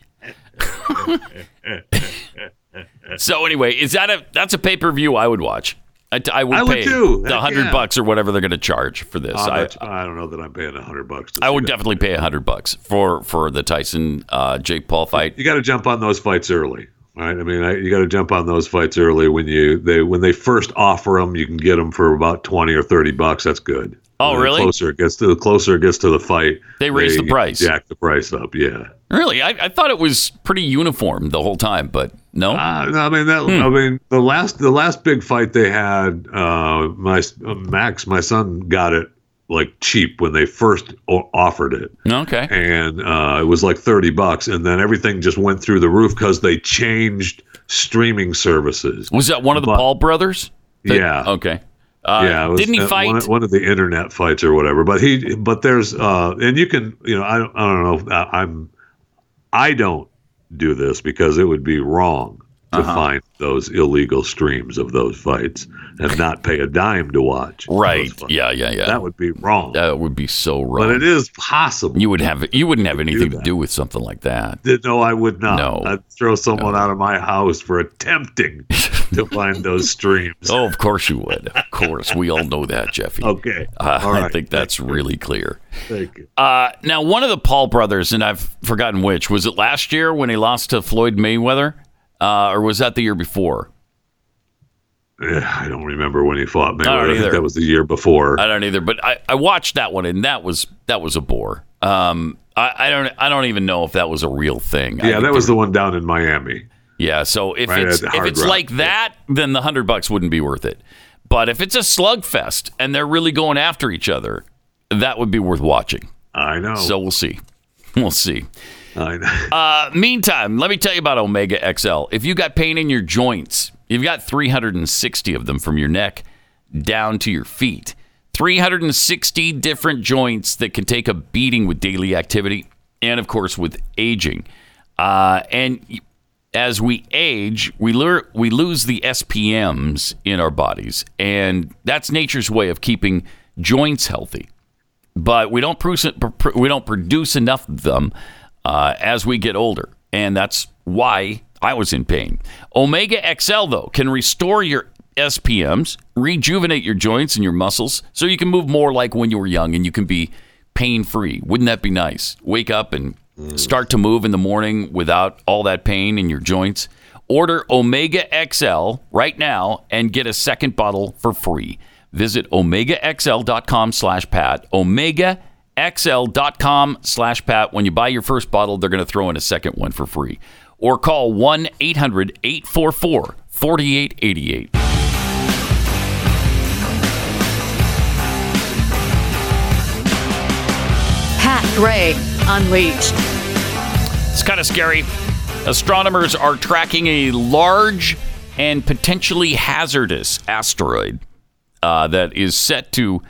so anyway, is that a that's a pay per view I would watch. I, I would I would pay too. the hundred yeah. bucks or whatever they're gonna charge for this. I'm I, I, don't know that I'm paying a hundred bucks. to I would definitely pay a hundred bucks for for the Tyson uh, Jake Paul fight. You got to jump on those fights early, right? I mean, I, you got to jump on those fights early when you they when they first offer them. You can get them for about twenty or thirty bucks. That's good. Oh, the really? Closer it gets to the closer it gets to the fight, They raise the price. jack the price up. Yeah. Really, I, I thought it was pretty uniform the whole time, but no. Uh, I mean that. Hmm. I mean the last the last big fight they had. Uh, my uh, Max, my son, got it like cheap when they first o- offered it, okay. and uh, it was like thirty bucks, and then everything just went through the roof because they changed streaming services. Was that one of the But- Paul brothers? That- Yeah. Okay. Uh, yeah, it was didn't he fight? one, one of the internet fights or whatever? But he, but there's, uh, and you can, you know, I don't, I don't know. I, I'm, I don't do this because it would be wrong to Uh-huh. find those illegal streams of those fights and not pay a dime to watch. right. Yeah. Yeah. Yeah. that would be wrong. That would be so wrong. but it is possible. you would have you wouldn't have anything to do with something like that. no, I would not. No. I'd throw someone out of my house for attempting to find those streams. Oh, of course you would. Of course, we all know that, Jeffy. Okay. Uh, I think that's really clear. Thank you. Uh, now, one of the Paul brothers, and I've forgotten which, was it last year when he lost to Floyd Mayweather, uh, or was that the year before? Yeah, I don't remember when he fought Mayweather. don't I think that was the year before. I don't either, but I, I watched that one, and that was that was a bore. Um, I, I don't I don't even know if that was a real thing. Yeah, that was the one down in Miami. yeah. So if Right, it's if it's Rock, like that, then the hundred bucks wouldn't be worth it. But if it's a slugfest and they're really going after each other, that would be worth watching. I know. So we'll see. We'll see. Uh, meantime, let me tell you about Omega XL. If you got pain in your joints, you've got 360 of them from your neck down to your feet. 360 different joints that can take a beating with daily activity and, of course, with aging. Uh, and as we age, we, lure, we lose the SPMs in our bodies, and that's nature's way of keeping joints healthy but we don't produce we don't produce enough of them uh, as we get older, and that's why I was in pain. Omega XL though can restore your SPMs, rejuvenate your joints and your muscles, so you can move more like when you were young, and you can be pain free. Wouldn't that be nice? Wake up and start to move in the morning without all that pain in your joints. Order Omega XL right now and get a second bottle for free. Visit omegaxl.com slash pat. Omegaxl.com slash pat. When you buy your first bottle, they're going to throw in a second one for free. Or call 1 800 844 4888. Pat Gray Unleashed. It's kind of scary. Astronomers are tracking a large and potentially hazardous asteroid uh, that is set to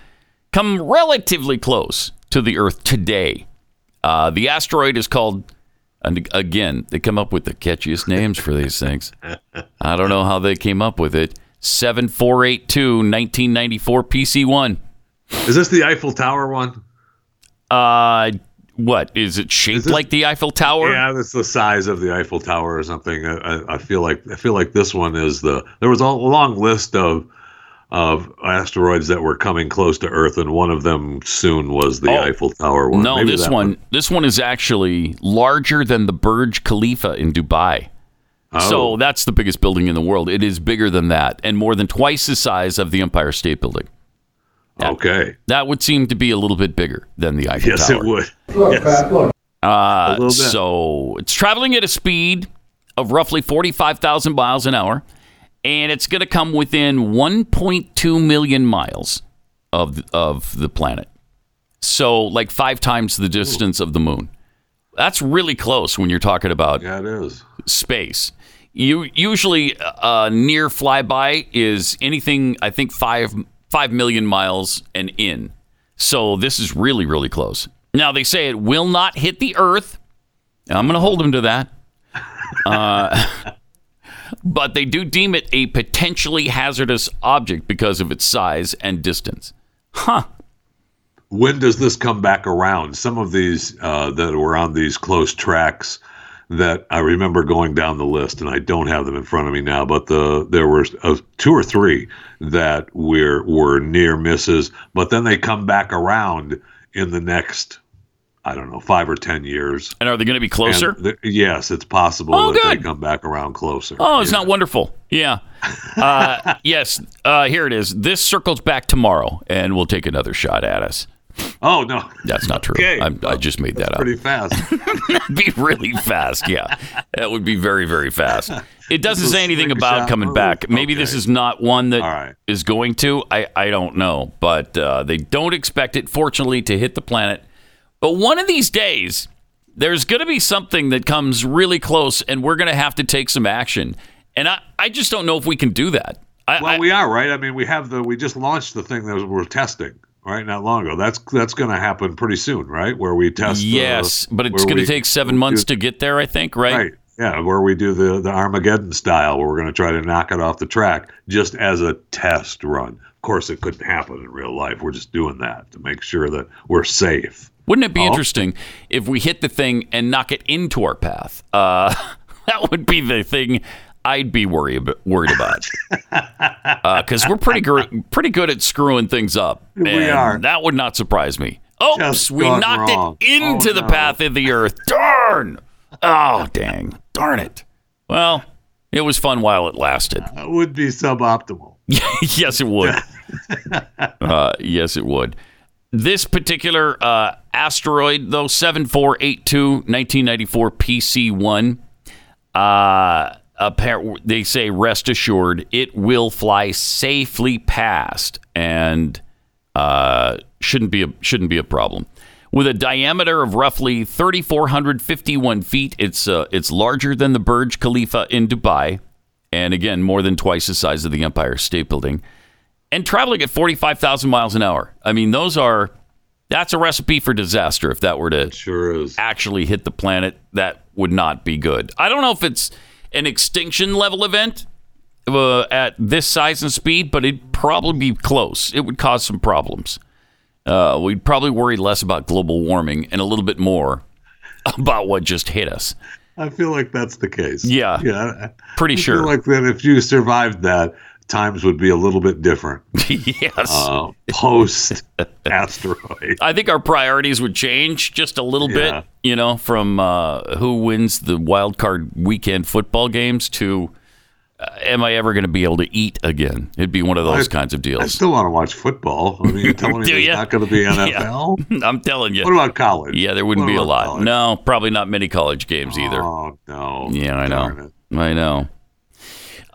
come relatively close to the Earth today. Uh, the asteroid is called, and again, they come up with the catchiest names for these things. I don't know how they came up with it. 7482 1994 PC1. Is this the Eiffel Tower one? Uh, what is it shaped Is like the Eiffel Tower? Yeah, that's the size of the Eiffel Tower or something. I, I, I feel like I feel like this one is the. There was a long list of of asteroids that were coming close to Earth, and one of them soon was the Oh. Eiffel Tower one. No, Maybe this that one, this one is actually larger than the Burj Khalifa in Dubai. Oh. So that's the biggest building in the world. It is bigger than that and more than twice the size of the Empire State Building. Okay. That would seem to be a little bit bigger than the Eiffel Yes, Tower. Yes, it would. Look, Yes. Uh, little bit. so it's traveling at a speed of roughly 45,000 miles an hour, and it's going to come within 1.2 million miles of, of the planet. So, like five times the distance of the moon. That's really close when you're talking about Yeah, it is. space. You usually uh, near flyby is anything I think five five million miles and in. So this is really really close. Now they say it will not hit the Earth. I'm going to hold them to that. Uh, but they do deem it a potentially hazardous object because of its size and distance. Huh. When does this come back around? Some of these uh, that were on these close tracks that I remember going down the list, and I don't have them in front of me now, but the there were uh, two or three that were were near misses, but then they come back around in the next, I don't know, five or ten years. And are they going to be closer? Th- yes, it's possible Oh, that they good. come back around closer. Oh, it's not wonderful. Yeah. Uh, yes. Uh, here it is. This circles back tomorrow, and we'll take another shot at us. Oh no, That's not true. Okay. I'm, I just made that up. pretty fast. be really fast. Yeah, that would be very, very fast. It doesn't say anything about coming move. back. Maybe this is not one that is right. going to. I, I don't know, but uh, they don't expect it, fortunately, to hit the planet. But one of these days, there's going to be something that comes really close, and we're going to have to take some action. And I, I just don't know if we can do that. I, Well, I- we are right. I mean, we have the we just launched the thing that we're testing right not long ago. That's that's going to happen pretty soon, right? Where we test. yes, but it's going to take seven months to get there. I think. Right. Right. Yeah, where we do the the Armageddon style, where we're going to try to knock it off the track just as a test run. Of course, it couldn't happen in real life. We're just doing that to make sure that we're safe. Wouldn't it be Oh. interesting if we hit the thing and knock it into our path? Uh, that would be the thing I'd be worried worried about because we're pretty gr- pretty good at screwing things up. We are. That would not surprise me. Oops, Just we knocked wrong. it into Oh, the no. path of the earth. Darn! Oh, dang! Darn it! Well, it was fun while it lasted. That would be suboptimal. yes, it would. uh, yes, it would. This particular uh, asteroid, though, 7482 1994 PC1, uh, they say, rest assured, it will fly safely past and uh, shouldn't be a, shouldn't be a problem. With a diameter of roughly 3,451 feet, it's uh, it's larger than the Burj Khalifa in Dubai, and again, more than twice the size of the Empire State Building, and traveling at 45,000 miles an hour. I mean, those are that's a recipe for disaster if that were to Sure is. actually hit the planet. That would not be good. I don't know if it's an extinction level event uh, at this size and speed, but it'd probably be close. It would cause some problems. Uh, we'd probably worry less about global warming and a little bit more about what just hit us. I feel like that's the case. Yeah. Yeah. Pretty I sure. feel like that if you survived that, times would be a little bit different yes. uh, post asteroid. I think our priorities would change just a little Yeah. bit, you know, from uh, who wins the wild card weekend football games to uh, am I ever going to be able to eat again? It'd be one of those I- kinds of deals. I still want to watch football. I mean, you're telling me there's ya? not going to be NFL? I'm telling you. What about college? Yeah, there wouldn't What be a lot. college? No, probably not many college games either. Oh no. Yeah, I know. it. I know.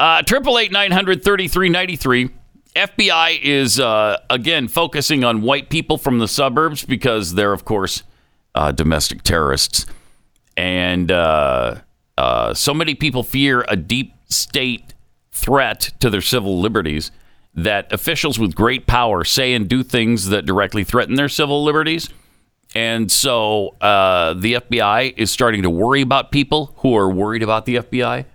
Uh, Triple eight nine hundred thirty three ninety three. FBI is uh, again focusing on white people from the suburbs because they're, of course, uh, domestic terrorists, and uh, uh, so many people fear a deep state threat to their civil liberties that officials with great power say and do things that directly threaten their civil liberties. And so uh, the FBI is starting to worry about people who are worried about the FBI.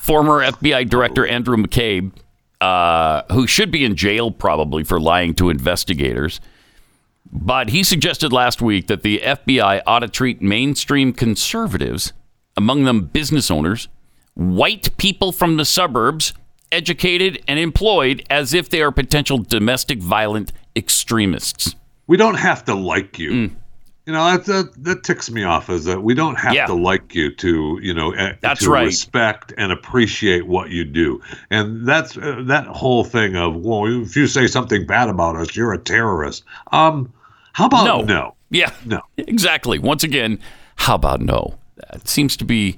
Former FBI Director Andrew McCabe, uh, who should be in jail probably for lying to investigators, but he suggested last week that the FBI ought to treat mainstream conservatives, among them business owners, white people from the suburbs, educated and employed, as if they are potential domestic violent extremists. We don't have to like you. Mm. You know that, that that ticks me off. Is that we don't have Yeah. to like you to you know eh, That's to right. respect and appreciate what you do. And that's uh, that whole thing of well, if you say something bad about us, you're a terrorist. Um, how about No. no? Yeah, No. exactly. Once again, how about no? That seems to be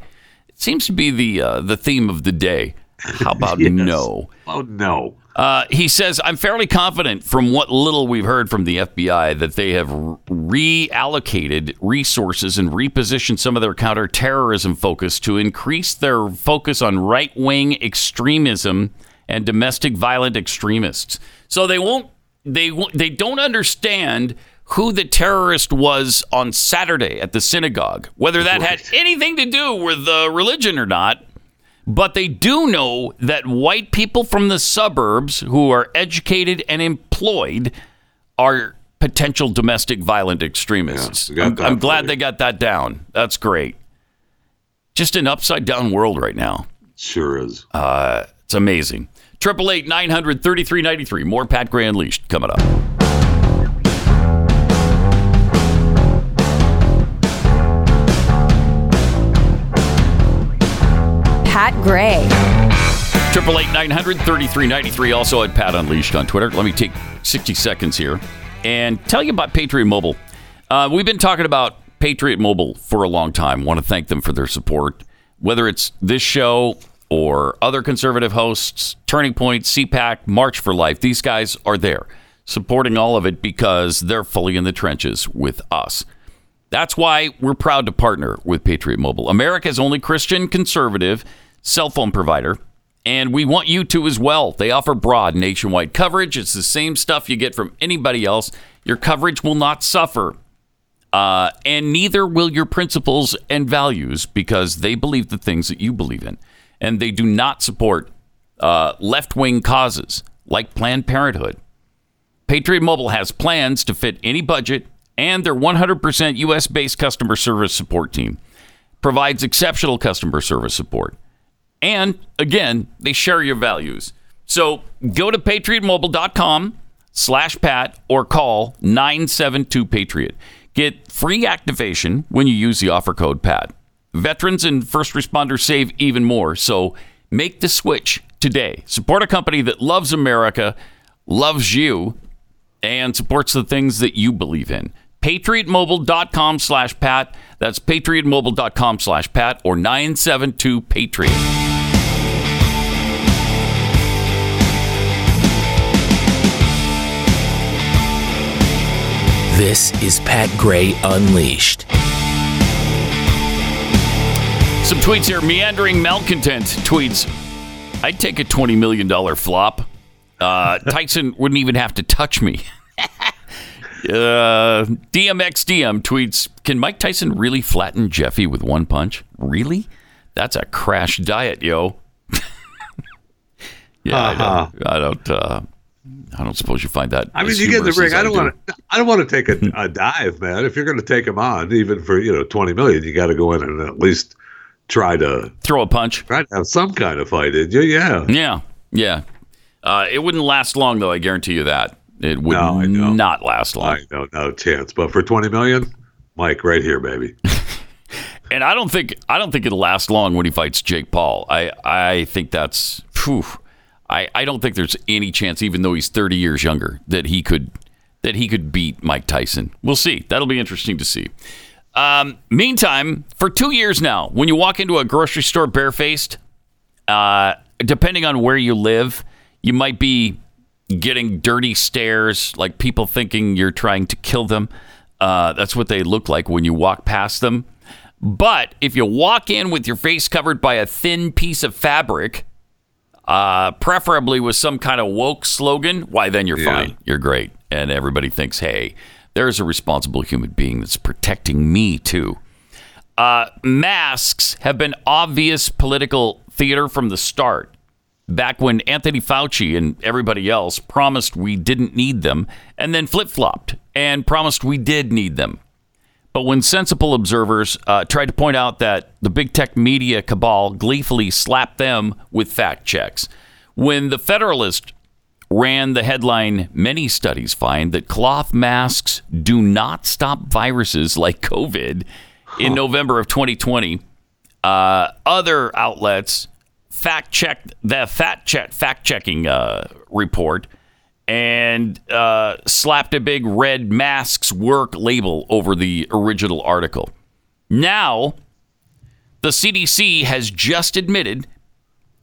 it seems to be the uh, the theme of the day. How about Yes. no? Oh no. Uh, he says, I'm fairly confident from what little we've heard from the FBI that they have reallocated resources and repositioned some of their counterterrorism focus to increase their focus on right wing extremism and domestic violent extremists. So they won't, they, they don't understand who the terrorist was on Saturday at the synagogue, whether that had anything to do with uh, religion or not. But they do know that white people from the suburbs who are educated and employed are potential domestic violent extremists. Yeah, I'm, I'm glad they got that down. That's great. Just an upside down world right now. Sure is. Uh, it's amazing. Triple eight nine hundred thirty three ninety three. More Pat Gray Unleashed coming up. Pat Gray. Triple eight nine hundred thirty three ninety three. Also at Pat Unleashed on Twitter. Let me take sixty seconds here and tell you about Patriot Mobile. Uh, we've been talking about Patriot Mobile for a long time. Want to thank them for their support, whether it's this show or other conservative hosts, Turning Point, CPAC, March for Life. These guys are there supporting all of it because they're fully in the trenches with us. That's why we're proud to partner with Patriot Mobile, America's only Christian conservative cell phone provider. And we want you to as well. They offer broad nationwide coverage. It's the same stuff you get from anybody else. Your coverage will not suffer. Uh, and neither will your principles and values because they believe the things that you believe in. And they do not support uh, left wing causes like Planned Parenthood. Patriot Mobile has plans to fit any budget, and their 100% US based customer service support team provides exceptional customer service support. And again, they share your values. So go to patriotmobile.com slash Pat or call 972 Patriot. Get free activation when you use the offer code PAT. Veterans and first responders save even more. So make the switch today. Support a company that loves America, loves you, and supports the things that you believe in. PatriotMobile.com slash Pat. That's PatriotMobile.com slash Pat or 972 Patriot. This is Pat Gray Unleashed. Some tweets here. Meandering Malcontent tweets I'd take a $20 million flop. Uh, Tyson wouldn't even have to touch me. Uh, DMXDM tweets Can Mike Tyson really flatten Jeffy with one punch? Really? That's a crash diet, yo. yeah, I don't, I don't, uh, I don't suppose you find that. I mean, you get in the ring. I don't want to. I don't want to take a, a dive, man. If you're going to take him on, even for you know twenty million, you got to go in and at least try to throw a punch. try to have some kind of fight. Did you? Yeah. Yeah, yeah. Uh, it wouldn't last long, though. I guarantee you that it would No, not last long. I know, no chance. But for twenty million, Mike, right here, baby. And I don't think I don't think it'll last long when he fights Jake Paul. I I think that's phew, I I don't think there's any chance, even though he's 30 years younger, that he could that he could beat Mike Tyson. We'll see. That'll be interesting to see. Um, meantime, for two years now, when you walk into a grocery store barefaced, uh, depending on where you live, you might be getting dirty stares, like people thinking you're trying to kill them. Uh, that's what they look like when you walk past them. But if you walk in with your face covered by a thin piece of fabric, uh, preferably with some kind of woke slogan, why then you're Yeah. fine. You're great. And everybody thinks, hey, there's a responsible human being that's protecting me too. Uh, masks have been obvious political theater from the start. Back when Anthony Fauci and everybody else promised we didn't need them, and then flip flopped and promised we did need them. But when sensible observers uh, tried to point out that the big tech media cabal gleefully slapped them with fact checks, when the Federalist ran the headline, many studies find that cloth masks do not stop viruses like COVID in November of 2020, uh, other outlets fact checked the fact check fact checking uh, report and uh, slapped a big red masks work label over the original article. Now, the CDC has just admitted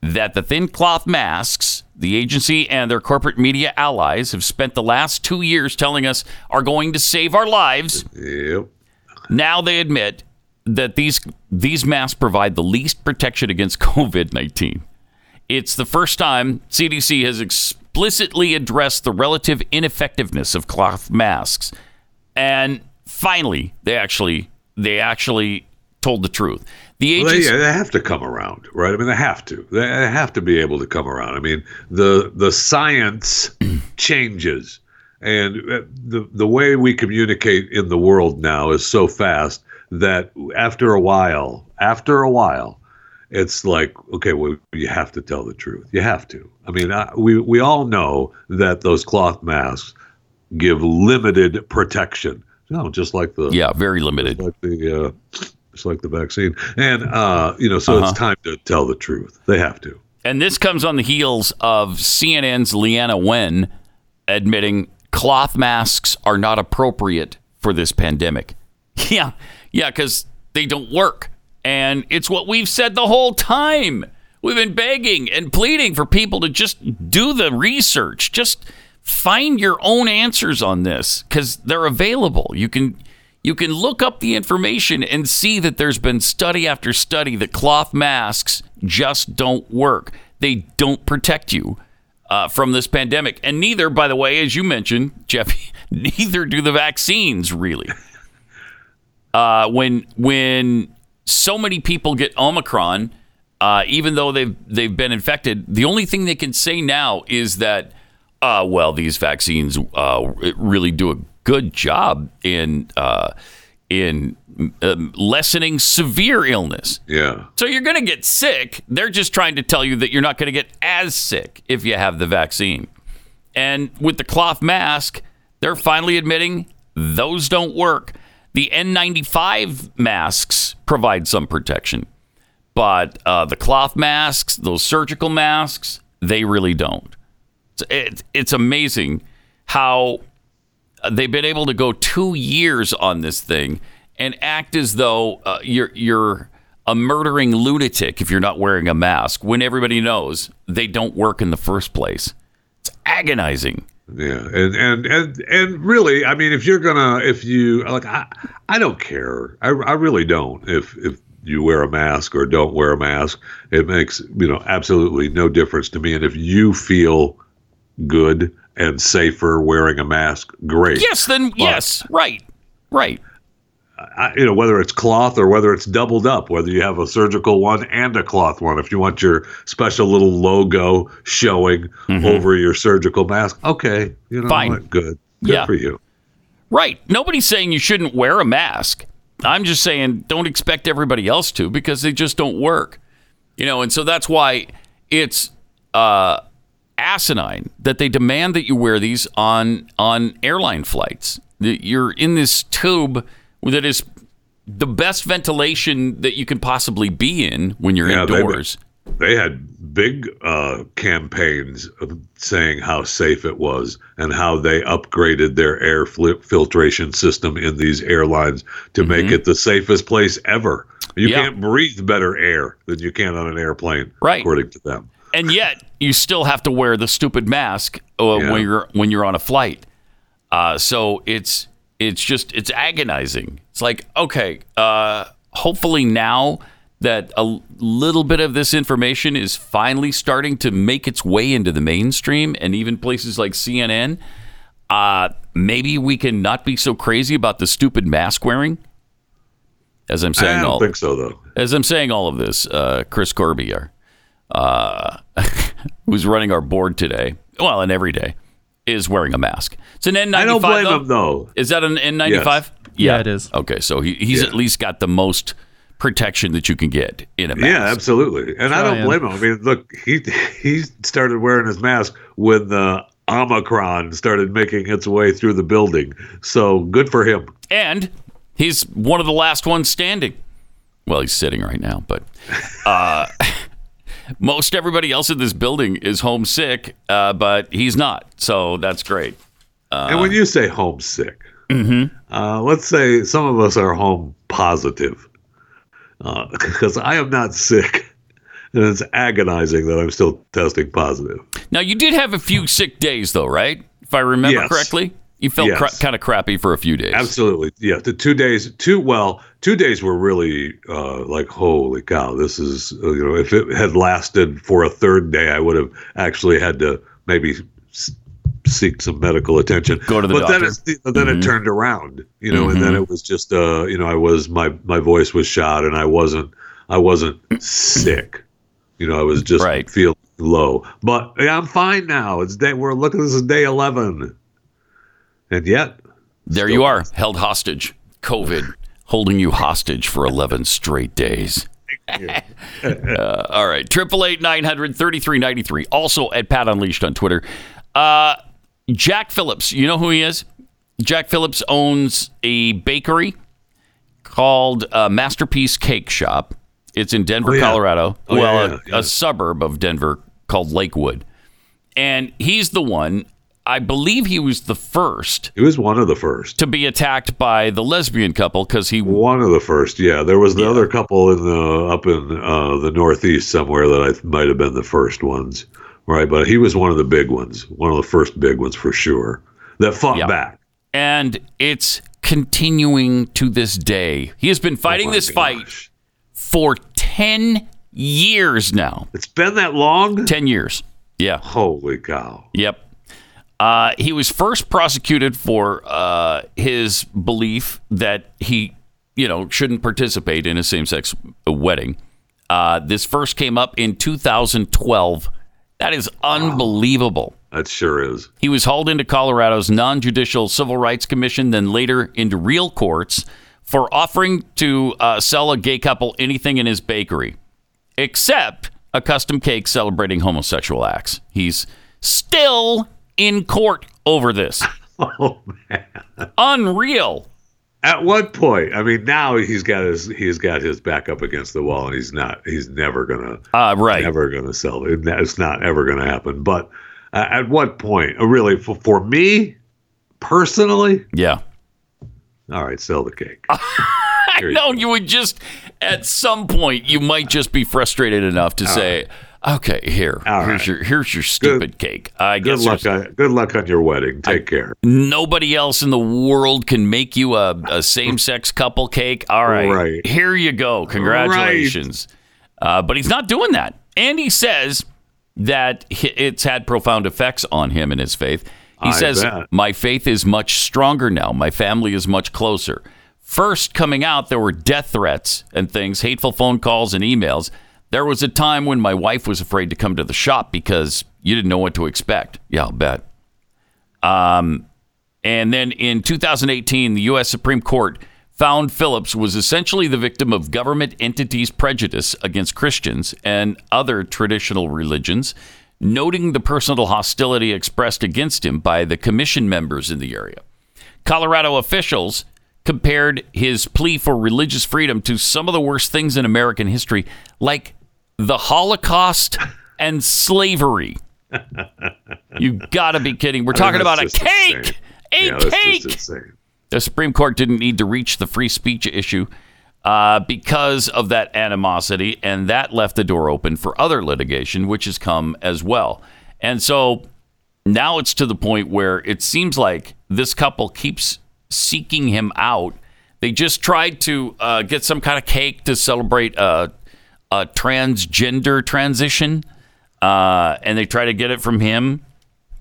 that the thin cloth masks the agency and their corporate media allies have spent the last two years telling us are going to save our lives. Yep. Now they admit that these these masks provide the least protection against COVID nineteen. It's the first time CDC has explicitly addressed the relative ineffectiveness of cloth masks, and finally, they actually they actually told the truth. The Well, they, they have to come around, right? I mean, they have to. They have to be able to come around. I mean, the the science changes, and uh, the the way we communicate in the world now is so fast that after a while, after a while, it's like, okay, well, you have to tell the truth. You have to. I mean, I, we we all know that those cloth masks give limited protection. No, just like the yeah, very limited. like the uh, it's like the vaccine, and uh, you know, so Uh-huh. it's time to tell the truth. They have to. And this comes on the heels of CNN's Leana Wen admitting cloth masks are not appropriate for this pandemic. Yeah, yeah, because they don't work. And it's what we've said the whole time. We've been begging and pleading for people to just do the research. Just find your own answers on this because they're available. You can you can look up the information and see that there's been study after study that cloth masks just don't work. They don't protect you uh, from this pandemic, and neither, by the way, as you mentioned, Jeff, neither do the vaccines really. Uh, when when so many people get Omicron, uh, even though they've they've been infected, the only thing they can say now is that, uh, well, these vaccines uh, really do a good job in uh, in um, lessening severe illness. Yeah. So you're going to get sick. They're just trying to tell you that you're not going to get as sick if you have the vaccine. And with the cloth mask, they're finally admitting those don't work. The N95 masks provide some protection, but uh, the cloth masks, those surgical masks, they really don't. It's, it's, it's amazing how they've been able to go two years on this thing and act as though uh, you're you're a murdering lunatic if you're not wearing a mask when everybody knows they don't work in the first place. It's agonizing. Yeah, and and and and really, I mean, if you're gonna, if you like, I I don't care. I I really don't. If if you wear a mask or don't wear a mask, it makes you know absolutely no difference to me. And if you feel good and safer wearing a mask, great. Yes, then yes, right, right. I, you know whether it's cloth or whether it's doubled up, whether you have a surgical one and a cloth one. If you want your special little logo showing over your surgical mask, okay, you know Mm-hmm. Fine. Good, good Yeah. for you. Right. Nobody's saying you shouldn't wear a mask. I'm just saying don't expect everybody else to because they just don't work. You know, and so that's why it's uh, asinine that they demand that you wear these on on airline flights. That You're in this tube that is the best ventilation that you can possibly be in when you're Yeah, indoors. They had big uh, campaigns of saying how safe it was and how they upgraded their air filtration system in these airlines to make it the safest place ever. You Mm-hmm. Yeah. can't breathe better air than you can on an airplane, Right. according to them. and yet you still have to wear the stupid mask uh, Yeah. when you're when you're on a flight. Uh, so it's it's just it's agonizing. It's like okay, uh, hopefully now that a little bit of this information is finally starting to make its way into the mainstream and even places like CNN. Uh, maybe we can not be so crazy about the stupid mask wearing. As I'm saying I don't all think so, though. as I'm saying all of this, uh, Chris Corby, our, uh, who's running our board today, well, and every day, is wearing a mask. It's an N95. I don't blame though? him, though. Is that an N95? Yes. Yeah, it is. Okay, so he, he's Yeah. at least got the most protection that you can get in a mask. Yeah, absolutely. And I don't blame him. I mean, look, he he started wearing his mask when the Omicron started making its way through the building. So good for him. And he's one of the last ones standing. Well, he's sitting right now, but uh, most everybody else in this building is homesick, uh, but he's not. So that's great. and when you say homesick, uh, let's say some of us are home positive, because I am not sick, and it's agonizing that I'm still testing positive. Now, you did have a few sick days, though, right? If I remember Yes. correctly, you felt Yes. cra- kind of crappy for a few days. Absolutely, yeah. The two days, two well, two days were really uh, like holy cow. This is uh, you know, if it had lasted for a third day, I would have actually had to maybe seek some medical attention. Go to the but then doctor. it's, but then Mhm. it turned around, you know, and then it was just uh, you know, I was my my voice was shot, and I wasn't I wasn't sick. You know, I was just Right. feeling low. But yeah, I'm fine now. It's day. We're looking. This is day eleven, and yet there you are, held hostage. COVID holding you hostage for 11 straight days. uh, all right. Triple eight nine hundred thirty three ninety three. Also at Pat Unleashed on Twitter. Uh, Jack Phillips. You know who he is? Jack Phillips owns a bakery called uh, Masterpiece Cake Shop. It's in Denver, Oh, yeah. Colorado. Oh, well, yeah, a, yeah, yeah. a suburb of Denver called Lakewood. And he's the one, I believe he was the first he was one of the first. to be attacked by the lesbian couple because he One of the first, yeah. There was the other couple in the up in uh, the Northeast somewhere that I might have been the first ones, right? But he was one of the big ones, one of the first big ones for sure that fought Yeah. back. and it's continuing to this day. He has been fighting Oh this fight for 10 years now. It's been that long. 10 years. Yeah. Holy cow! Yep. Uh, he was first prosecuted for uh, his belief that he, you know, shouldn't participate in a same-sex wedding. Uh, this first came up in 2012. That is unbelievable. That sure is. He was hauled into Colorado's non-judicial civil rights commission, then later into real courts for offering to uh, sell a gay couple anything in his bakery, except a custom cake celebrating homosexual acts. He's still in court over this. Oh man! Unreal. At what point? I mean, now he's got his he's got his back up against the wall, and he's not he's never gonna Uh, right. never gonna sell it. It's not ever gonna happen. But uh, at what point? Uh, Really, for, for me personally, Yeah. all right, sell the cake. I know you would just, at some point, you might just be frustrated enough to say, "Okay, here, All here's right. your here's your stupid cake." I Good guess luck. On, good luck on your wedding. Take care. nobody else in the world can make you a, a same-sex couple cake. All right, Right. here you go. Congratulations. Uh, but he's not doing that, and he says that it's had profound effects on him and his faith. He I says, bet. "My faith is much stronger now. My family is much closer." First coming out, there were death threats and things, hateful phone calls and emails. There was a time when my wife was afraid to come to the shop because you didn't know what to expect. Yeah, I'll bet. Um, and then in 2018, the U.S. Supreme Court found Phillips was essentially the victim of government entities' prejudice against Christians and other traditional religions noting the personal hostility expressed against him by the commission members in the area. Colorado officials compared his plea for religious freedom to some of the worst things in American history, like the Holocaust and slavery. you gotta be kidding. We're talking about a cake! A yeah, cake! insane. The Supreme Court didn't need to reach the free speech issue uh, because of that animosity, and that left the door open for other litigation, which has come as well. And so now it's to the point where it seems like this couple keeps seeking him out. They just tried to uh, get some kind of cake to celebrate a, a transgender transition, uh, and they try to get it from him.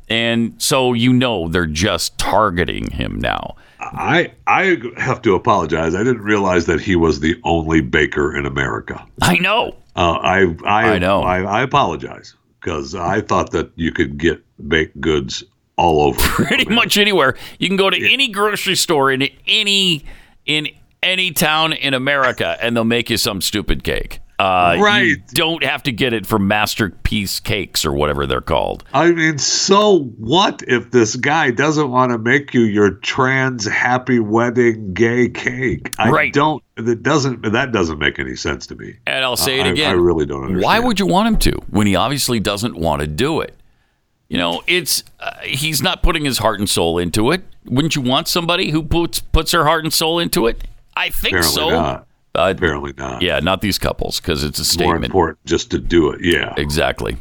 And so you know they're just targeting him now. I I have to apologize. I didn't realize that he was the only baker in America. I know. Uh, I I I know. I, I apologize because I thought that you could get baked goods all over. pretty much anywhere. You can go to any grocery store in any in any town in America, and they'll make you some stupid cake. Uh, You Right. don't have to get it from Masterpiece Cakes or whatever they're called. I mean, so what if this guy doesn't want to make you your trans happy wedding gay cake? I Right. don't. That doesn't. That doesn't make any sense to me. And I'll say it I- again. I really don't understand. Why would you want him to when he obviously doesn't want to do it? You know, it's uh, he's not putting his heart and soul into it. Wouldn't you want somebody who puts puts their heart and soul into it? I think Apparently so. not. Uh, Apparently not. yeah, not these couples because it's a statement. More important just to do it. Yeah. Exactly.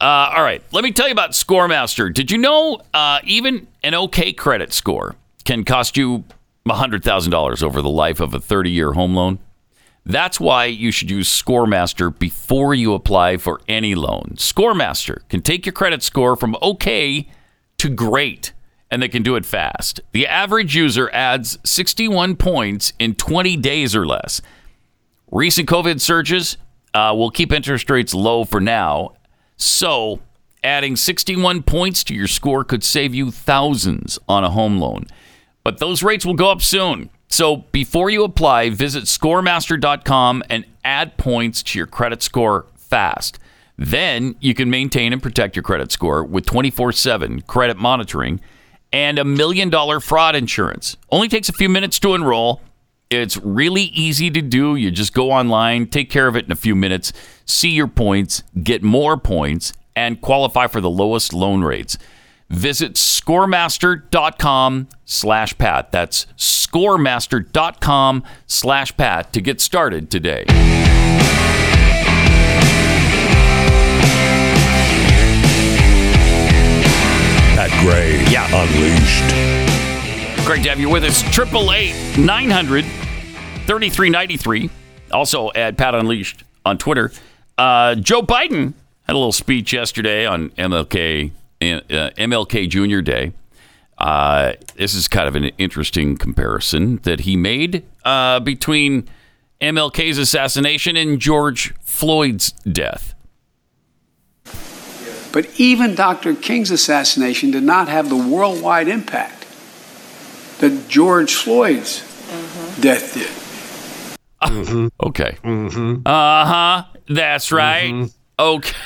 Uh, all right, let me tell you about ScoreMaster. Did you know uh, even an okay credit score can cost you $100,000 over the life of a 30 year home loan? That's why you should use ScoreMaster before you apply for any loan. ScoreMaster can take your credit score from okay to great, and they can do it fast. The average user adds 61 points in 20 days or less. Recent COVID surges uh, will keep interest rates low for now. So, adding 61 points to your score could save you thousands on a home loan. But those rates will go up soon. So, before you apply, visit scoremaster.com and add points to your credit score fast. Then you can maintain and protect your credit score with 24 7 credit monitoring and a million dollar fraud insurance. Only takes a few minutes to enroll. It's really easy to do. You just go online, take care of it in a few minutes, see your points, get more points, and qualify for the lowest loan rates. Visit scoremaster.com slash Pat. That's scoremaster.com slash Pat to get started today. Pat Gray Yeah. Unleashed. Great to have you with us. Triple eight nine hundred thirty three ninety three. Also at Pat Unleashed on Twitter. Uh, Joe Biden had a little speech yesterday on MLK uh, MLK Junior Day. Uh, this is kind of an interesting comparison that he made uh, between MLK's assassination and George Floyd's death. But even Dr. King's assassination did not have the worldwide impact that George Floyd's mm-hmm. death did. Mm-hmm. Okay. Uh huh. That's right. Okay.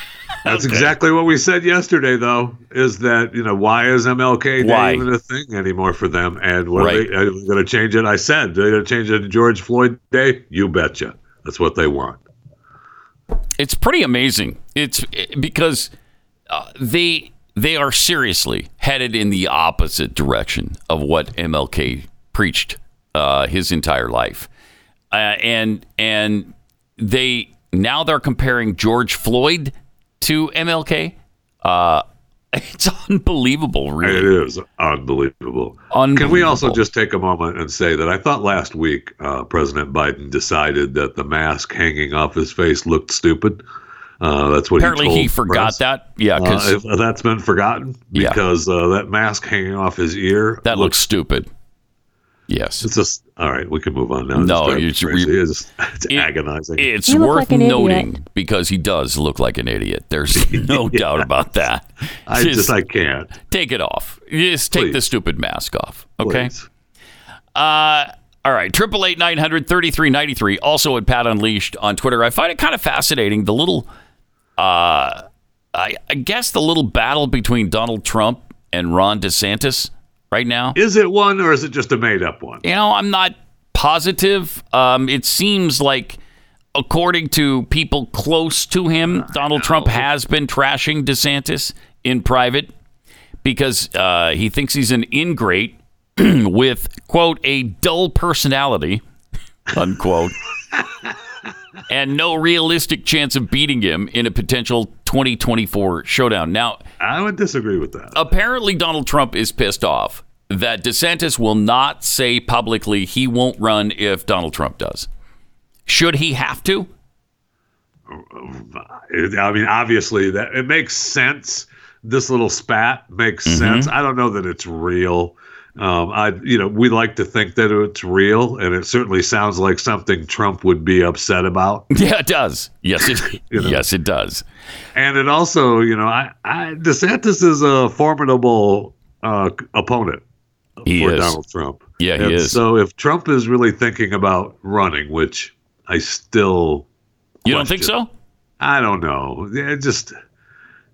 That's exactly what we said yesterday, though. Is that you know why is MLK Day Why? even a thing anymore for them? And what Right. are they, uh, are they going to change it? I said they're going to change it to George Floyd Day. You betcha. That's what they want. it's pretty amazing. It's because uh, they they are seriously headed in the opposite direction of what MLK preached uh, his entire life, uh, and and they now they're comparing George Floyd to MLK. Uh, it's unbelievable, really. It is unbelievable. Can we also just take a moment and say that I thought last week uh, President Biden decided that the mask hanging off his face looked stupid. Uh, that's what Apparently, he, told he forgot press. that. Yeah, Uh, because if that's been forgotten Yeah. because uh, that mask hanging off his ear that looks stupid. Yes, It's just all right. We can move on now. No, It's you- driving you- crazy. it's, it's It- agonizing. It's You worth like an idiot. noting because he does look like an idiot. There's no doubt about that. I just I can't. take it off. Just take the stupid mask off. Okay. Please. Uh, all right. Triple eight nine hundred thirty three ninety three. Also at Pat Unleashed on Twitter. I find it kind of fascinating the little uh, I, I guess the little battle between Donald Trump and Ron DeSantis right now. Is it one or is it just a made up one? You know, I'm not positive. Um, it seems like, according to people close to him, Donald Trump has been trashing DeSantis in private because uh, he thinks he's an ingrate with, quote, a dull personality, unquote, and no realistic chance of beating him in a potential 2024 showdown. Now, I would disagree with that. apparently Donald Trump is pissed off that DeSantis will not say publicly he won't run if Donald Trump does. Should he have to? I mean, obviously that it makes sense. This little spat makes Mm-hmm. sense. I don't know that it's real. Um, I, you know, we like to think that it's real, and it certainly sounds like something Trump would be upset about. Yeah, it does. Yes, it You know. yes it does. And it also, you know, I, I DeSantis is a formidable uh, opponent He for is. Donald Trump. Yeah, he is. So if Trump is really thinking about running, which I still You don't think so? I don't know. It just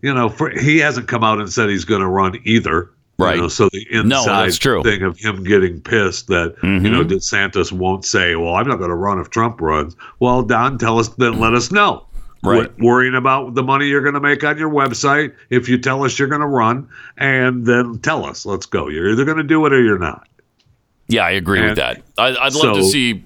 you know, for, he hasn't come out and said he's going to run either. You Right. know, so the inside No. Mm-hmm. thing of him getting pissed that you know DeSantis won't say, "Well, I'm not going to run if Trump runs." Well, Don, tell us then. Let us know. Right. We're worrying about the money you're going to make on your website if you tell us you're going to run, and then tell us. Let's go. You're either going to do it or you're not. Yeah, I agree with that. I, I'd love to see.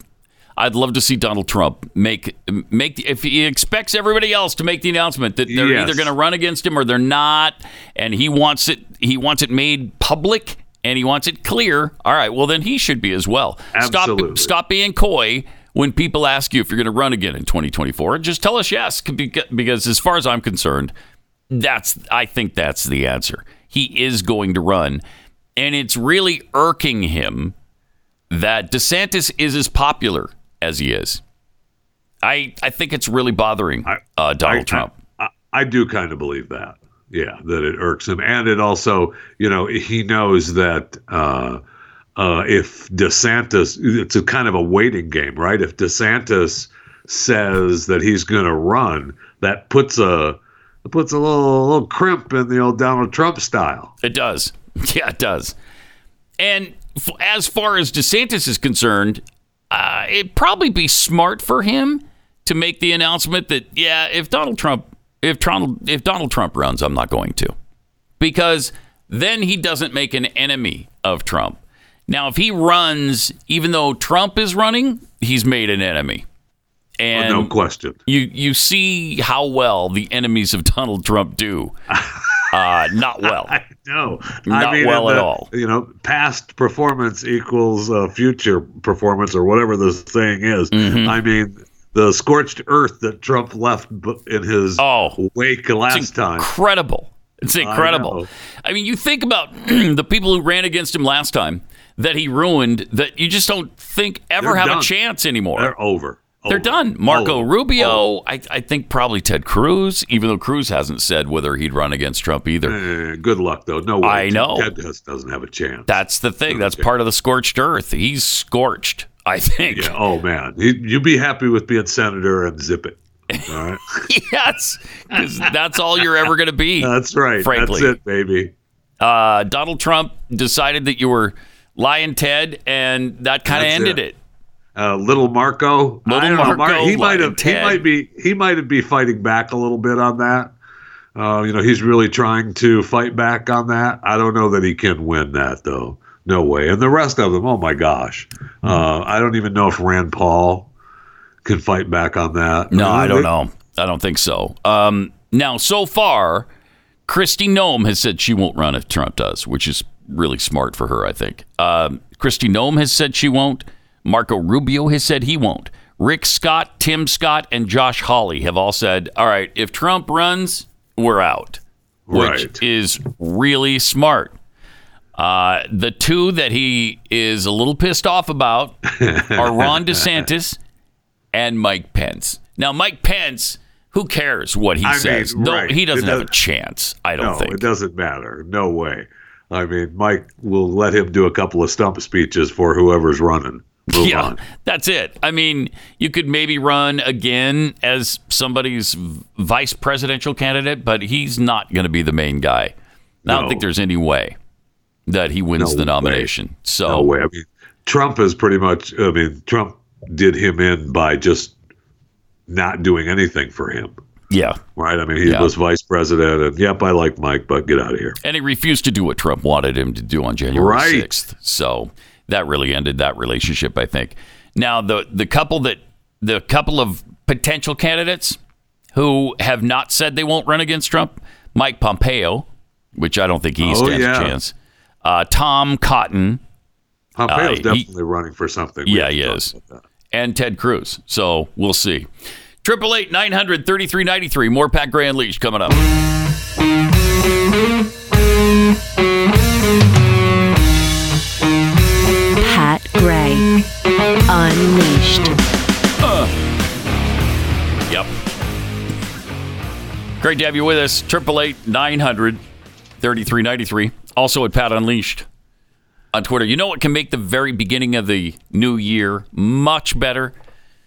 I'd love to see Donald Trump make make the, if he expects everybody else to make the announcement that they're Yes. either going to run against him or they're not, and he wants it he wants it made public and he wants it clear. All right, well then he should be as well. Absolutely. Stop stop being coy when people ask you if you're going to run again in 2024. Just tell us yes, because as far as I'm concerned, that's I think that's the answer. He is going to run, and it's really irking him that DeSantis is as popular as he is. I I think it's really bothering uh, Donald I- Trump. I, I do kind of believe that. Yeah, that it irks him, and it also, you know, he knows that uh, uh, if DeSantis, it's a kind of a waiting game, right? If DeSantis says that he's going to run, that puts a puts a little little crimp in the old Donald Trump style. It does. Yeah, it does. And f- as far as DeSantis is concerned, uh, it'd probably be smart for him to make the announcement that yeah, if Donald Trump if Donald if Donald Trump runs, I'm not going to, because then he doesn't make an enemy of Trump. Now, if he runs, even though Trump is running, he's made an enemy. And no question. you you see how well the enemies of Donald Trump do. Uh, not well. No, Not in well at all. You know, past performance equals uh, future performance, or whatever the saying is. Mm-hmm. I mean, the scorched earth that Trump left in his Oh, wake last time. incredible. It's incredible. know. I, mean, you think about the people who ran against him last time that he ruined that you just don't think ever They're have a chance anymore. They're over. They're done. Marco Over. Rubio, Over. I, I think probably Ted Cruz, even though Cruz hasn't said whether he'd run against Trump either. Eh, good luck, though. No way. I know. Ted does, doesn't have a chance. That's the thing. That's part of the scorched earth. He's scorched, I think. yeah. Oh man, You'd be happy with being senator and zip it. All right. yes, because that's all you're ever going to be. That's right. Frankly. That's it, baby. uh, Donald Trump decided that you were lying, Ted, and that kind of ended it. it. Uh, little Marco, Little I don't know, Marco, he might have, he might be, he might be fighting back a little bit on that. Uh, you know, he's really trying to fight back on that. I don't know that he can win that though. No way. And the rest of them, oh my gosh, uh, I don't even know if Rand Paul can fight back on that. No, Uh, I don't know. I don't think so. Um, now, so far, Kristi Noem has said she won't run if Trump does, which is really smart for her, I think. Um, Kristi Noem has said she won't. Marco Rubio has said he won't. Rick Scott, Tim Scott, and Josh Hawley have all said, all right, if Trump runs, we're out, which Right. is really smart. Uh, the two that he is a little pissed off about are Ron DeSantis and Mike Pence. Now, Mike Pence, who cares what he I says? No, right. he doesn't It have a chance. I don't No, think. it doesn't matter. No way. I mean, Mike will let him do a couple of stump speeches for whoever's running. Move yeah, on. that's it. I mean, you could maybe run again as somebody's vice presidential candidate, but he's not going to be the main guy. I don't think there's any way that he wins No the way. nomination. So No way. I mean, Trump is pretty much. I mean, Trump did him in by just not doing anything for him. yeah, Right. I mean, he Yeah. was vice president, and yep, I like Mike, but get out of here. and he refused to do what Trump wanted him to do on January Right. 6th. So that really ended that relationship, I think. Now the the couple that the couple of potential candidates who have not said they won't run against Trump, Mike Pompeo, which I don't think he Oh, stands yeah. a chance. Uh, Tom Cotton Pompeo's Uh, he- definitely running for something. We Yeah, he is. and Ted Cruz. So we'll see. Triple eight nine hundred thirty three ninety three. More Pat Gray Unleashed coming up. Unleashed. Yep. Great to have you with us. Triple eight nine hundred thirty three ninety three. Also at Pat Unleashed on Twitter. You know what can make the very beginning of the new year much better?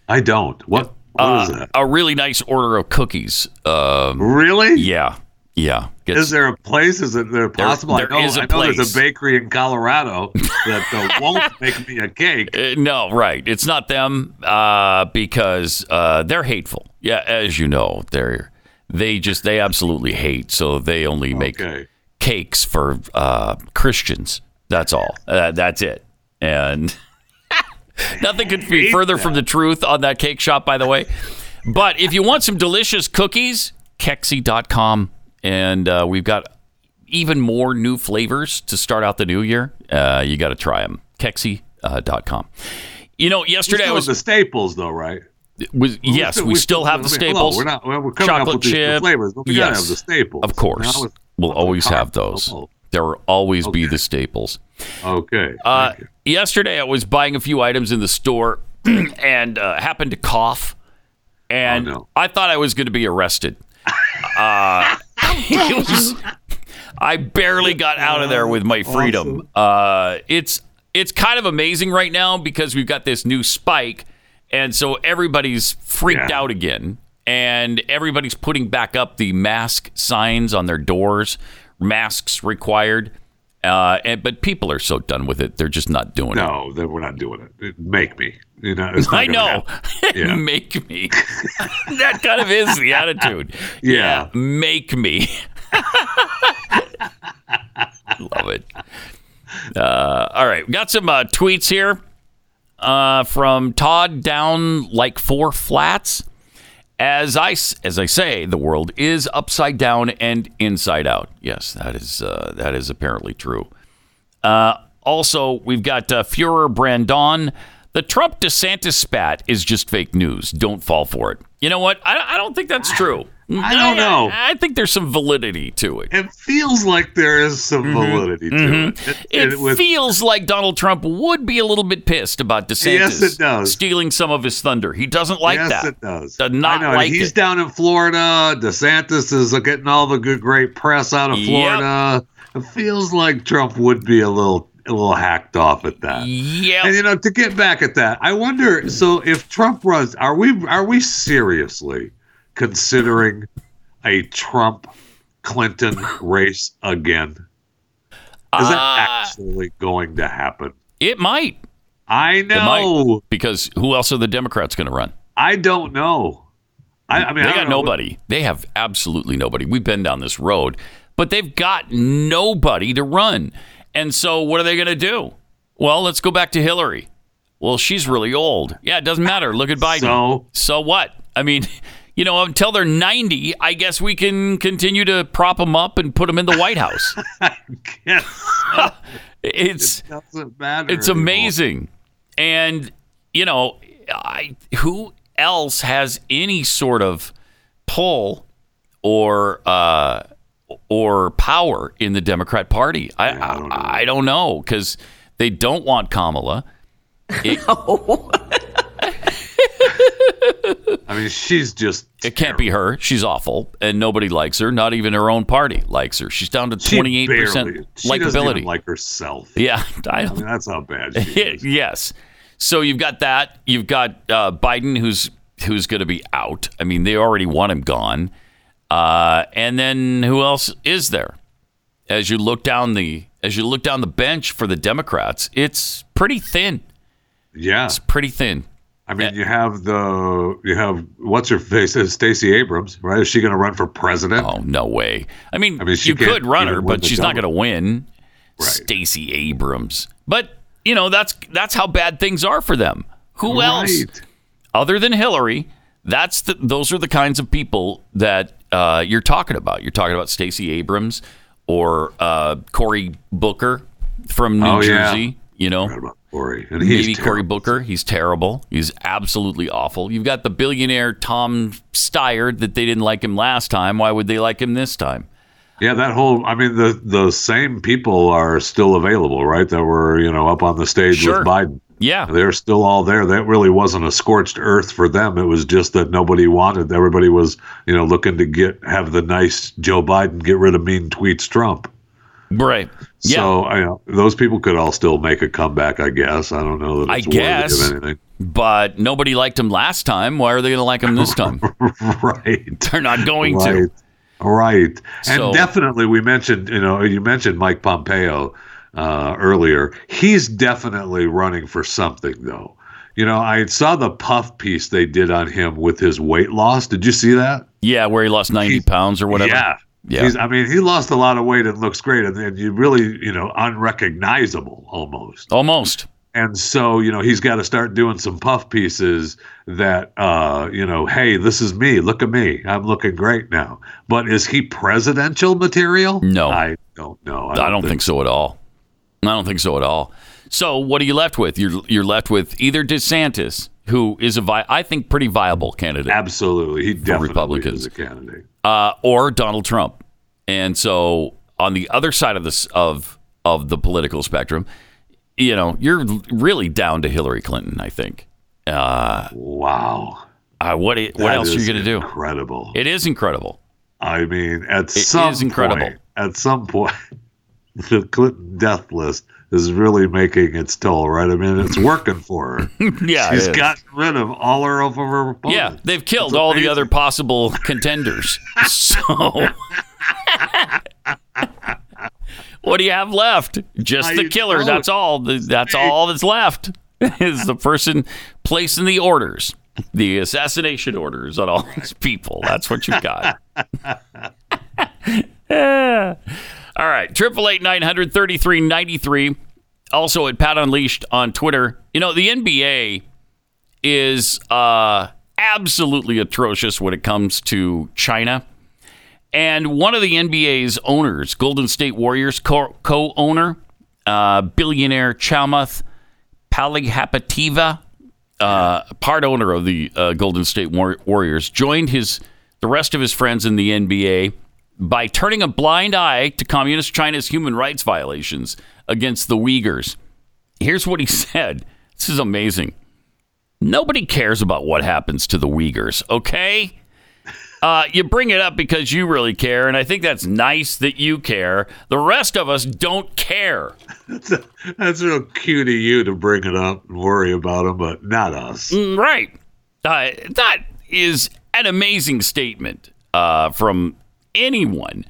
I don't. What? What is Uh, that? A really nice order of cookies. Um, Really? yeah, yeah. Gets- Is there a place? Is it there possible? there I know, is a I know there's a bakery in Colorado that uh, won't make me a cake. Uh, no, right. It's not them uh, because uh, they're hateful. Yeah, as you know, they're they just they absolutely hate. So they only make Okay. cakes for uh, Christians. That's all. Uh, that's it. And nothing could be further from the truth on that cake shop, by the way. But if you want some delicious cookies, Kexi.com. And uh, we've got even more new flavors to start out the new year. Uh, you got to try them. Kexi.com. You know, We yesterday I was, the staples, though, right? was yes, we, still have the staples. hello, we're not. Well, we're coming up chocolate with these chip. flavors, but we gotta yes, have the staples. Of course, it's- we'll always have those. Oh, There will always be the staples. Okay. Uh, yesterday, I was buying a few items in the store and uh, happened to cough, and Oh, no. I thought I was going to be arrested. Uh, was, I barely got out of there with my freedom. Uh, it's it's kind of amazing right now because we've got this new spike, and so everybody's freaked Yeah. out again, and everybody's putting back up the mask signs on their doors, masks required. Uh, and, but people are so done with it; they're just not doing it. No, we're not doing it. Make me. You know, I know. Yeah. make me. that kind of is the attitude. Yeah. make me. Love it. Uh, all right, we got some uh, tweets here uh, from Todd down like four flats. As I as I say, the world is upside down and inside out. Yes, that is uh, that is apparently true. Uh, also, we've got uh, Führer Brandon. The Trump DeSantis spat is just fake news. Don't fall for it. You know what? I, I don't think that's true. I mm-hmm. don't know. I, I think there's some validity to it. It feels like there is some mm-hmm. validity to mm-hmm. it. It, It it was- feels like Donald Trump would be a little bit pissed about DeSantis Yes, it does. stealing some of his thunder. He doesn't like yes, that. Yes, it does. Does not I know. like He's it. down in Florida. DeSantis is getting all the good, great press out of Yep. Florida. It feels like Trump would be a little, a little hacked off at that. Yeah. And you know, to get back at that, I wonder. So, if Trump runs, are we are we seriously considering a Trump Clinton race again? Is that Uh, actually going to happen? It might. I It might. know. Because who else are the Democrats going to run? I don't know. I, I mean, they I got know. nobody. They have absolutely nobody. We've been down this road, but they've got nobody to run. And so, what are they going to do? Well, let's go back to Hillary. Well, she's really old. Yeah, it doesn't matter. Look at Biden. So? so what? I mean, you know, until they're 90, I guess we can continue to prop them up and put them in the White House. It's doesn't matter. it's anymore. amazing. And you know, I who else has any sort of pull or uh, or power in the Democrat Party? I Yeah, I don't know. I, don't know because they don't want Kamala. It, I mean, she's just. it can't be her. She's awful, and nobody likes her. Not even her own party likes her. She's down to twenty eight percent barely- She doesn't likability. like herself. yeah, I I mean, that's how bad she is. yes. So you've got that. You've got uh, Biden, who's who's going to be out. I mean, they already want him gone. Uh, and then who else is there? As you look down the as you look down the bench for the Democrats, it's pretty thin. Yeah, It's pretty thin. I mean, you have the you have what's her face is Stacey Abrams, right? Is she going to run for president? Oh no way! I mean, I mean, she you could run her, but she's not going to win. Right. Stacey Abrams, but you know that's that's how bad things are for them. Who else other than Hillary? That's the, those are the kinds of people that uh, you're talking about. You're talking about Stacey Abrams or uh, Cory Booker from New Oh, yeah. Jersey. You know, Forgot about Cory, and he's maybe Cory. Booker. He's terrible. He's absolutely awful. You've got the billionaire Tom Steyer that they didn't like him last time. Why would they like him this time? Yeah, that whole I mean the the same people are still available, right? That were, you know, up on the stage Sure. with Biden. Yeah, They're still all there. That really wasn't a scorched earth for them. It was just that nobody wanted. Everybody was, you know, looking to get have the nice Joe Biden get rid of mean tweets Trump. right. Yeah, So I know those people could all still make a comeback. I guess I don't know that I guess. but nobody liked him last time. Why are they going to like him this time? right. They're not going right. to. Right. And So- definitely, we mentioned, you know, you mentioned Mike Pompeo uh, earlier. He's definitely running for something, though. You know, I saw the puff piece they did on him with his weight loss. Did you see that? Yeah, where he lost 90 He- pounds or whatever. Yeah. Yeah. He's, I mean, he lost a lot of weight and looks great, and, and you really, you know, unrecognizable almost. Almost. And so, you know, he's got to start doing some puff pieces that, uh, you know, hey, this is me. Look at me. I'm looking great now. But is he presidential material? No. I don't know. I don't think so at all. I don't think so at all. So what are you left with? You're you're left with either DeSantis, who is a vi- I think pretty viable candidate, Absolutely. He definitely Republicans. is a candidate. uh, or Donald Trump. And so on the other side of this of of the political spectrum, you know, you're really down to Hillary Clinton. I think. Uh, Wow. uh, what what That else are you going to do? Incredible. It is incredible. I mean, at It some is incredible. point, at some point, the Clinton death list is really making its toll, right? I mean, it's working for her. Yeah, She's gotten rid of all her of her opponents. Yeah, they've killed all the other possible contenders. So, what do you have left? Just I the killer. That's all. That's all that's left. Is the person placing the orders, the assassination orders on all these people. That's what you've got. Yeah. All right, triple eight nine hundred thirty three ninety three. Also at Pat Unleashed on Twitter. You know the NBA is uh, absolutely atrocious when it comes to China. And one of the NBA's owners, Golden State Warriors co owner, uh, billionaire Chamath Palihapitiya, uh, part owner of the uh, Golden State War- Warriors, joined his the rest of his friends in the NBA by turning a blind eye to communist China's human rights violations against the Uyghurs. Here's what he said. This is amazing. Nobody cares about what happens to the Uyghurs, okay? Uh, you bring it up because you really care, and I think that's nice that you care. The rest of us don't care. That's real cute of you to bring it up and worry about them, but not us. Mm, Right. Uh, that is an amazing statement uh, from anyone.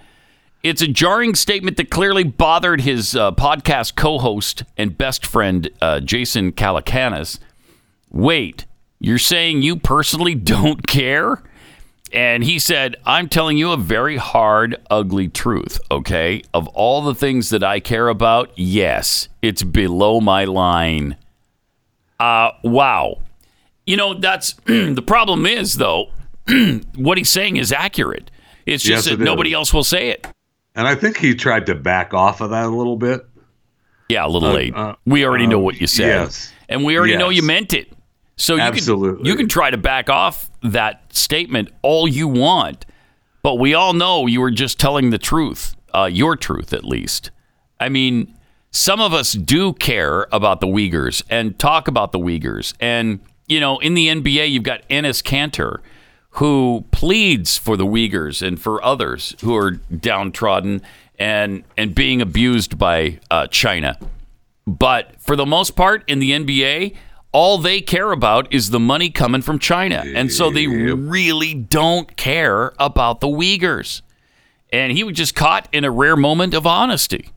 It's a jarring statement that clearly bothered his uh, podcast co host and best friend, uh, Jason Calacanis. Wait, you're saying you personally don't care? And he said, I'm telling you a very hard, ugly truth, okay? Of all the things that I care about, yes, it's below my line. Uh, wow. You know, that's the problem is, though, what he's saying is accurate. It's just Yes, that it nobody is. else will say it. And I think he tried to back off of that a little bit. Yeah, a little Uh, late. uh, we already know uh, what you said. yes. And we already know you meant it. So you Absolutely. Can, you can try to back off that statement all you want, but we all know you were just telling the truth, uh, your truth at least. I mean, some of us do care about the Uyghurs and talk about the Uyghurs. And, you know, in the NBA, you've got Enes Kanter, who pleads for the Uyghurs and for others who are downtrodden and, and being abused by uh, China. But for the most part, in the NBA, all they care about is the money coming from China. And so they really don't care about the Uyghurs. And he was just caught in a rare moment of honesty.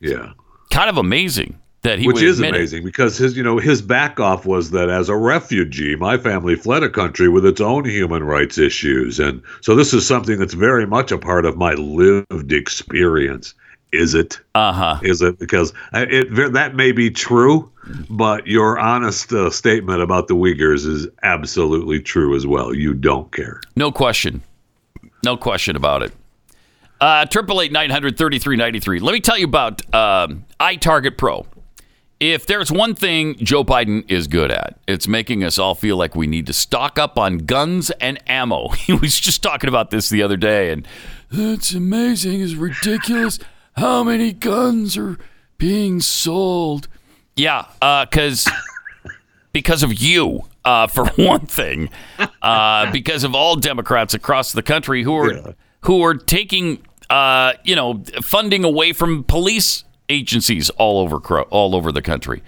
Yeah. Kind of amazing that he Which is admit it. amazing because his, you know, his back off was that as a refugee, my family fled a country with its own human rights issues, and so this is something that's very much a part of my lived experience. Is it? Uh huh. Is it because I- it that may be true, but your honest uh, statement about the Uyghurs is absolutely true as well. You don't care. No question. No question about it. Uh, Triple eight nine hundred thirty three ninety three. Let me tell you about um, iTarget Pro. If there's one thing Joe Biden is good at, it's making us all feel like we need to stock up on guns and ammo. He was just talking about this the other day, and it's amazing. It's ridiculous how many guns are being sold. Yeah, because because of you, uh, for one thing, uh, because of all Democrats across the country who are who are taking uh, you know funding away from police agencies all over all over the country,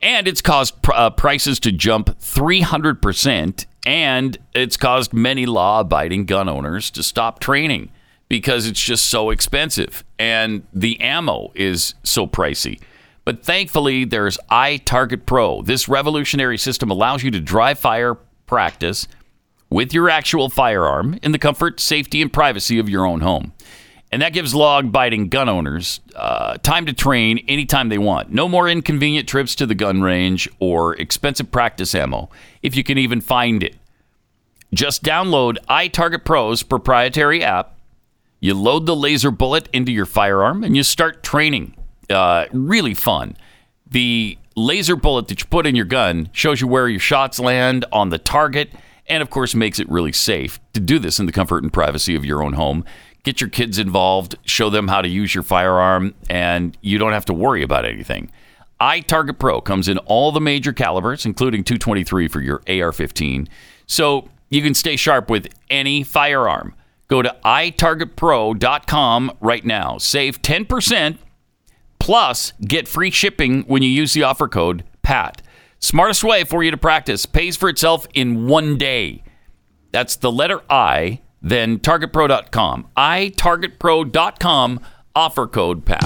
and it's caused uh, prices to jump three hundred percent, and it's caused many law-abiding gun owners to stop training because it's just so expensive and the ammo is so pricey. But thankfully, there's iTarget Pro. This revolutionary system allows you to dry fire practice with your actual firearm in the comfort, safety, and privacy of your own home. And that gives law abiding gun owners uh, time to train anytime they want. No more inconvenient trips to the gun range or expensive practice ammo, if you can even find it. Just download iTarget Pro's proprietary app. You load the laser bullet into your firearm and you start training. Uh, really fun. The laser bullet that you put in your gun shows you where your shots land on the target and, of course, makes it really safe to do this in the comfort and privacy of your own home. Get your kids involved, show them how to use your firearm, and you don't have to worry about anything. iTarget Pro comes in all the major calibers, including 223 for your AR 15. So you can stay sharp with any firearm. Go to itargetpro.com right now. Save 10% plus get free shipping when you use the offer code PAT. Smartest way for you to practice pays for itself in one day. That's the letter I, then targetpro.com. itargetpro.com, offer code PAT.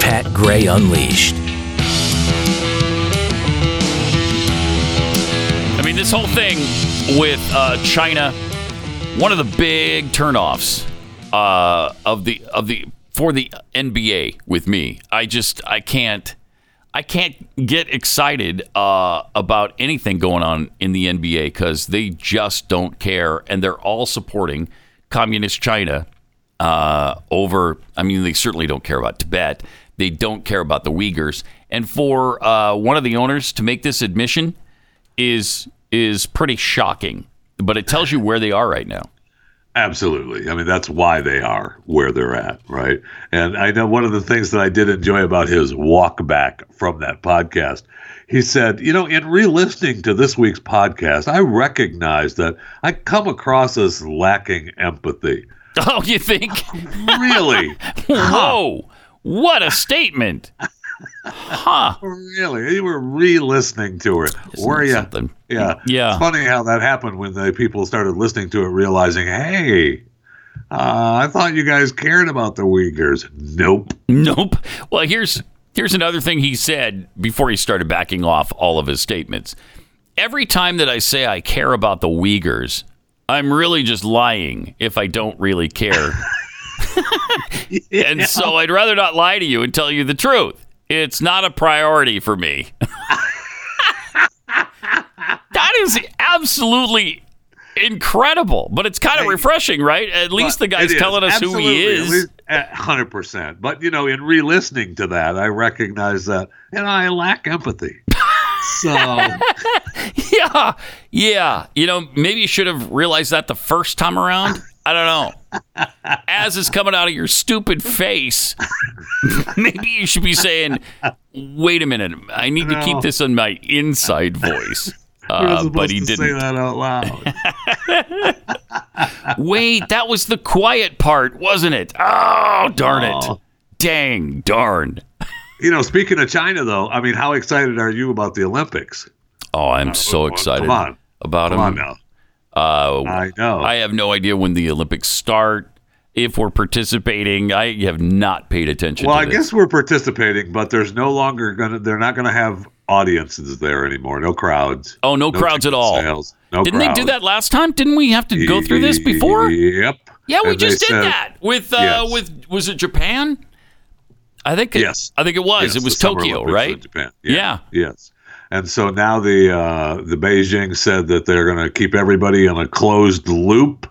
Pat Gray Unleashed. I mean, this whole thing with uh, China, one of the big turnoffs uh, of the of the for the NBA with me. I just I can't I can't get excited uh, about anything going on in the NBA because they just don't care, and they're all supporting communist China uh, over. I mean, they certainly don't care about Tibet. They don't care about the Uyghurs. And for uh, one of the owners to make this admission is is pretty shocking. But it tells you where they are right now. Absolutely. I mean, that's why they are where they're at, right? And I know one of the things that I did enjoy about his walk back from that podcast, he said, you know, in re listening to this week's podcast, I recognize that I come across as lacking empathy. Oh, you think? really? Whoa! What a statement! Huh? Really? You were re-listening to it, were you? Something. Yeah. Yeah. It's funny how that happened when the people started listening to it, realizing, hey, uh, I thought you guys cared about the Uyghurs. Nope. Nope. Well, here's here's another thing he said before he started backing off all of his statements. Every time that I say I care about the Uyghurs, I'm really just lying if I don't really care. And so I'd rather not lie to you and tell you the truth. It's not a priority for me. that is absolutely incredible, but it's kind of refreshing, right? At least the guy's telling us who he Absolutely. Is. least, uh, 100%. But, you know, in re listening to that, I recognize that, and I lack empathy. So, Yeah, yeah. You know, maybe you should have realized that the first time around. I don't know. As is coming out of your stupid face, maybe you should be saying, "Wait a minute, I need to keep this in my inside voice." Uh, but he didn't. Say that out loud. Wait, that was the quiet part, wasn't it? Oh, darn it. Oh. Dang, darn. You know, speaking of China, though, I mean, how excited are you about the Olympics? Oh, I'm so come excited on. about Come on them. now. Uh, I know. I have no idea when the Olympics start. If we're participating, I have not paid attention well, I this. guess we're participating, but there's no longer gonna. They're not gonna have audiences there anymore. No crowds. Oh, no, crowds at all. Sales, no Didn't they do that last time? Didn't we have to go through this before? Yep. Yeah, we And just did said- that with uh, Yes. with was it Japan? I think it, Yes. I think it was. Yes, it was Tokyo, right? Japan. Yeah. Yes. And so now the uh, the Beijing said that they're going to keep everybody in a closed loop,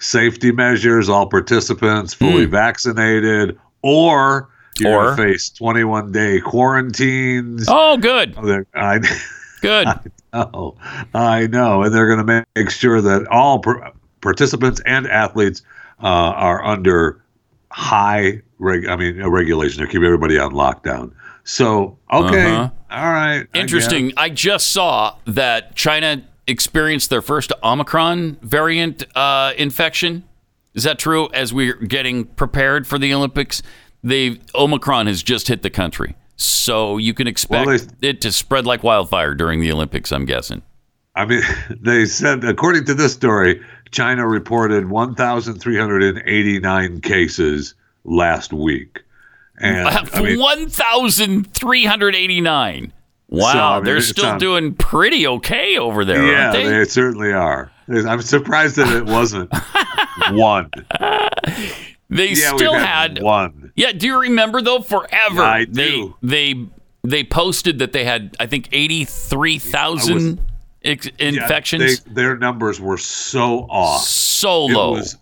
safety measures, all participants fully vaccinated, or you're. Or- face 21 day quarantines. Oh, good, They're- I good. know, I know, and they're going to make sure that all par- participants and athletes uh, are under high, reg- I mean, regulation. They're keeping everybody on lockdown. So, okay, Uh-huh. all right, Interesting. I just saw that China experienced their first Omicron variant uh, infection. Is that true? As we're getting prepared for the Olympics, they Omicron has just hit the country, so you can expect Well, it to spread like wildfire during the Olympics. I'm guessing. I mean, they said, according to this story, China reported 1,389 cases last week. And I mean, One thousand three hundred eighty-nine. Wow, So, I mean, they're still on- doing pretty okay over there, yeah, aren't they? they certainly are. I'm surprised that it wasn't one. They Yeah, still we've had one. Yeah, do you remember though? Forever, I they do. they they posted that they had I think eighty three thousand ex- Yeah, infections. they- their numbers were so off. so It low. was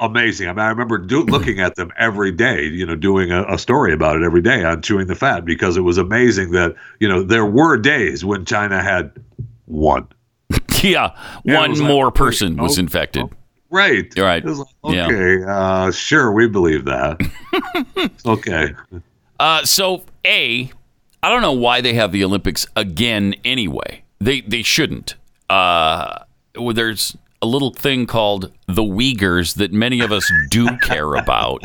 amazing. I mean, I remember do, looking at them every day, you know, doing a, a story about it every day on chewing the fat because it was amazing that, you know, there were days when China had one. yeah, Yeah, it one was like, more wait, person was oh, infected. Right. You're right. Was like, Yeah. okay, uh, sure, we believe that. okay. Uh, so a, I don't know why they have the Olympics again anyway. They they shouldn't. Uh, well, there's a little thing called the Uyghurs that many of us do care about.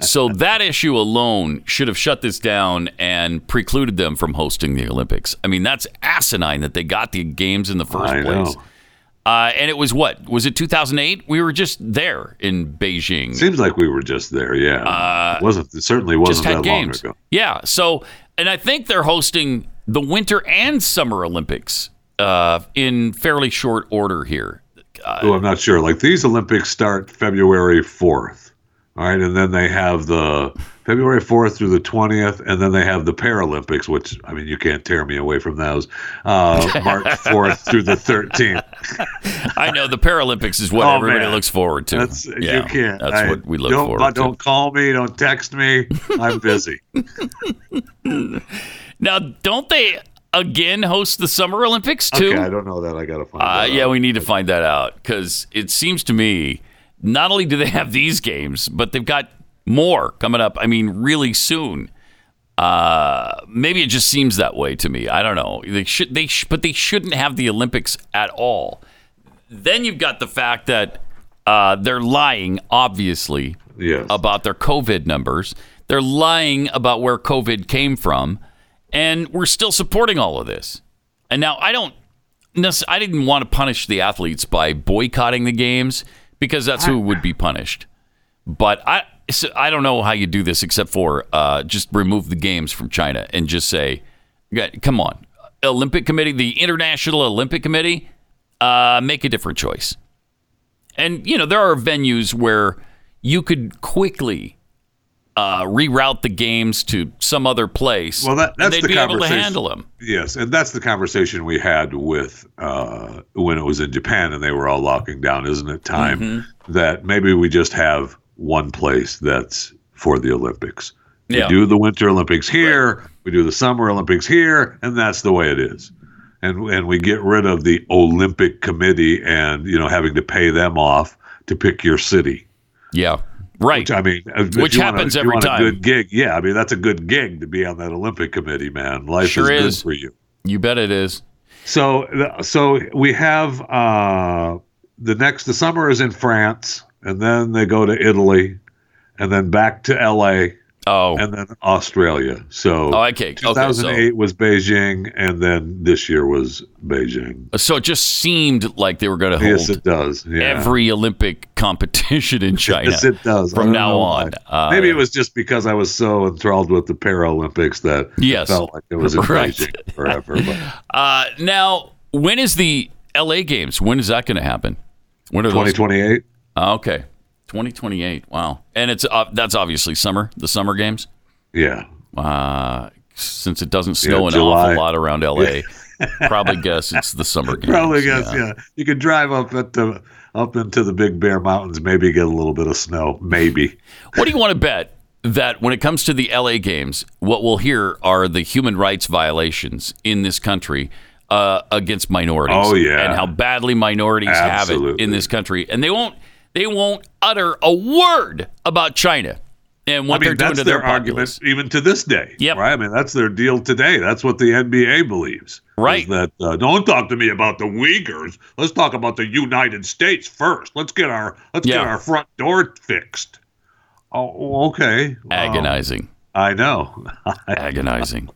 So that issue alone should have shut this down and precluded them from hosting the Olympics. I mean, that's asinine that they got the games in the first I place. Uh, and it was what? Was it 2008? We were just there in Beijing. Seems like we were just there, yeah. it wasn't it certainly Uh, wasn't that games. long ago. Yeah. So, and I think they're hosting the Winter and Summer Olympics uh, in fairly short order here. Oh, I'm not sure. Like these Olympics start February 4th. All right, and then they have the February 4th through the 20th, and then they have the Paralympics, which I mean you can't tear me away from those. Uh, March 4th through the 13th. I know the Paralympics is what Oh, everybody man. looks forward to. That's yeah, you can't. That's I- what we look don't, forward to. Don't call me. Don't text me. I'm busy. Now, don't they again host the Summer Olympics too? okay, I don't know that. I gotta find. Uh, yeah, out. we need to find that out because it seems to me not only do they have these games, but they've got more coming up. I mean, really soon. Uh, maybe it just seems that way to me. I don't know. They should they sh- but they shouldn't have the Olympics at all. Then you've got the fact that uh, they're lying, obviously, Yes. about their COVID numbers. They're lying about where COVID came from, and we're still supporting all of this. And now I don't. I didn't want to punish the athletes by boycotting the games because that's who would be punished. But I, so I don't know how you do this except for uh, just remove the games from China and just say, "Come on, Olympic Committee, the International Olympic Committee, uh, make a different choice." And you know there are venues where you could quickly uh, reroute the games to some other place. Well, that, that's they'd the be able to conversation. handle them. Yes, and that's the conversation we had with uh, when it was in Japan and they were all locking down. Isn't it time Mm-hmm. that maybe we just have one place that's for the Olympics? We Yeah. do the Winter Olympics here, we do the Summer Olympics here, and that's the way it is. And and we get rid of the Olympic Committee and you know having to pay them off to pick your city. Yeah, right. Which I mean, Which want a- happens you every time. A good gig, yeah. I mean, that's a good gig to be on that Olympic committee, man. Life Sure is, is. good for you. you bet it is. So, so we have uh, the next the summer is in France, and then they go to Italy, and then back to L.A. Oh, and then Australia. So Oh, okay. Okay, so- 2008 was Beijing, and then this year was Beijing. so it just seemed like they were going to hold Yes, it does. Yeah. every Olympic competition in China. Yes, it does. From now on. Uh, Maybe it was just because I was so enthralled with the Paralympics that Yes. it felt like it was in Right. Beijing forever. But Uh, now, when is the LA Games? When is that going to happen? When are those? 2028. Oh, okay, 2028. Wow, and it's uh, that's obviously summer. The summer games. Yeah. Uh, since it doesn't snow Yeah, an July. awful lot around LA, probably guess it's the summer games. Probably guess, yeah. You could drive up at the up into the Big Bear Mountains, maybe get a little bit of snow, maybe. What do you want to bet that when it comes to the LA Games, what we'll hear are the human rights violations in this country uh, against minorities? Oh, yeah. and how badly minorities have it in this country, and they won't they won't utter a word about China and what I mean, they're doing to their, their, argument even to this day. Yep. Right? I mean, that's their deal today. That's what the NBA believes. Right. That uh, don't talk to me about the Uyghurs. Let's talk about the United States first. Let's get our let's Yeah. get our front door fixed. Oh, okay. Agonizing. I know. agonizing.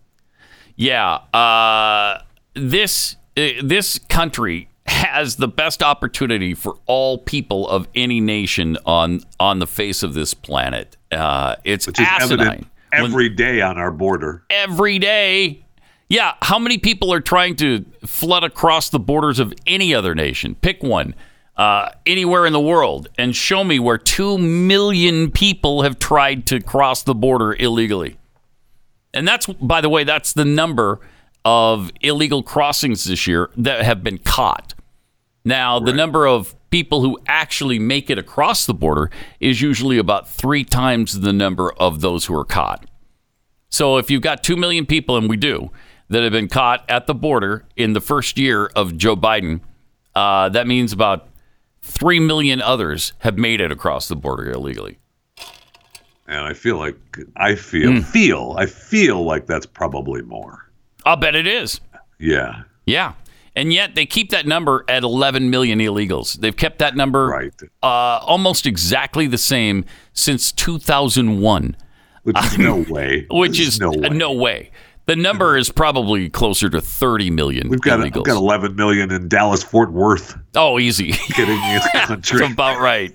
Yeah, uh, this uh, this country has the best opportunity for all people of any nation on on the face of this planet. Uh, it's Which is asinine. evident every day on our border. Every day. Yeah, how many people are trying to flood across the borders of any other nation? Pick one. Uh, anywhere in the world and show me where 2 million people have tried to cross the border illegally. And that's, by the way, that's the number of illegal crossings this year that have been caught. Now, the number of people who actually make it across the border is usually about three times the number of those who are caught. So if you've got 2 million people, and we do, that have been caught at the border in the first year of Joe Biden, uh, that means about 3 million others have made it across the border illegally. And I feel like I feel Hmm. feel I feel like that's probably more. I'll bet it is. Yeah. Yeah. And yet they keep that number at 11 million illegals. They've kept that number uh, almost exactly the same since 2001. Which is no way. Which There's is no way. no way. The number is probably closer to 30 million We've got illegals. we've got 11 million in Dallas Fort Worth. Oh, easy. Getting you. That's about right.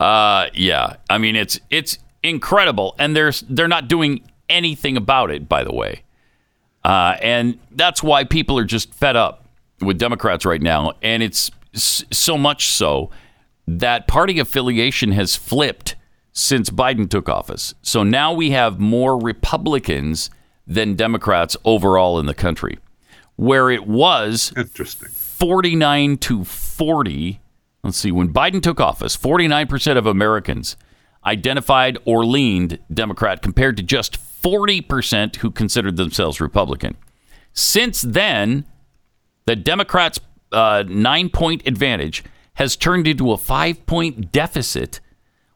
Uh, yeah. I mean, it's it's incredible, and there's they're not doing anything about it. By the way, uh, and that's why people are just fed up with Democrats right now, and it's so much so that party affiliation has flipped since Biden took office. So now we have more Republicans than Democrats overall in the country, where it was interesting 49 to 40. Let's see, when Biden took office, 49% of Americans identified or leaned Democrat compared to just 40% who considered themselves Republican. Since then, the Democrats' uh, nine point advantage has turned into a five point deficit,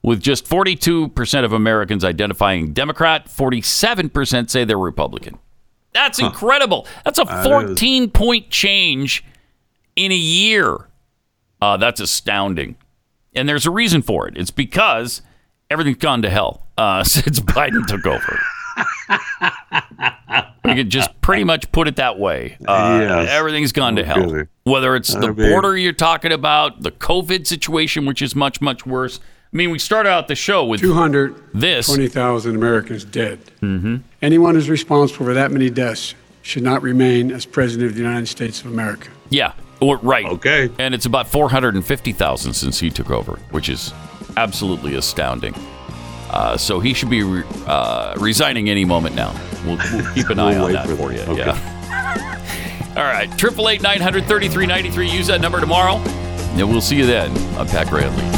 with just 42% of Americans identifying Democrat, 47% say they're Republican. That's incredible. That's a That is. 14 point change in a year. Uh, that's astounding. And there's a reason for it. It's because everything's gone to hell uh, since Biden took over. We could just pretty much put it that way. Uh, Yes. Everything's gone to hell. Okay. Whether it's the border you're talking about, the COVID situation, which is much, much worse. I mean, we started out the show with this. 220,000 Americans dead. Mm-hmm. Anyone who's responsible for that many deaths should not remain as President of the United States of America. Yeah, or, right. Okay. And it's about 450,000 since he took over, which is absolutely astounding. Uh, so he should be re- uh, resigning any moment now. We'll, we'll keep an eye We'll on that for for you. Okay. Yeah. All right. Triple eight nine hundred thirty three ninety three. Use that number tomorrow, and we'll see you then on Pat Gray Unleashed.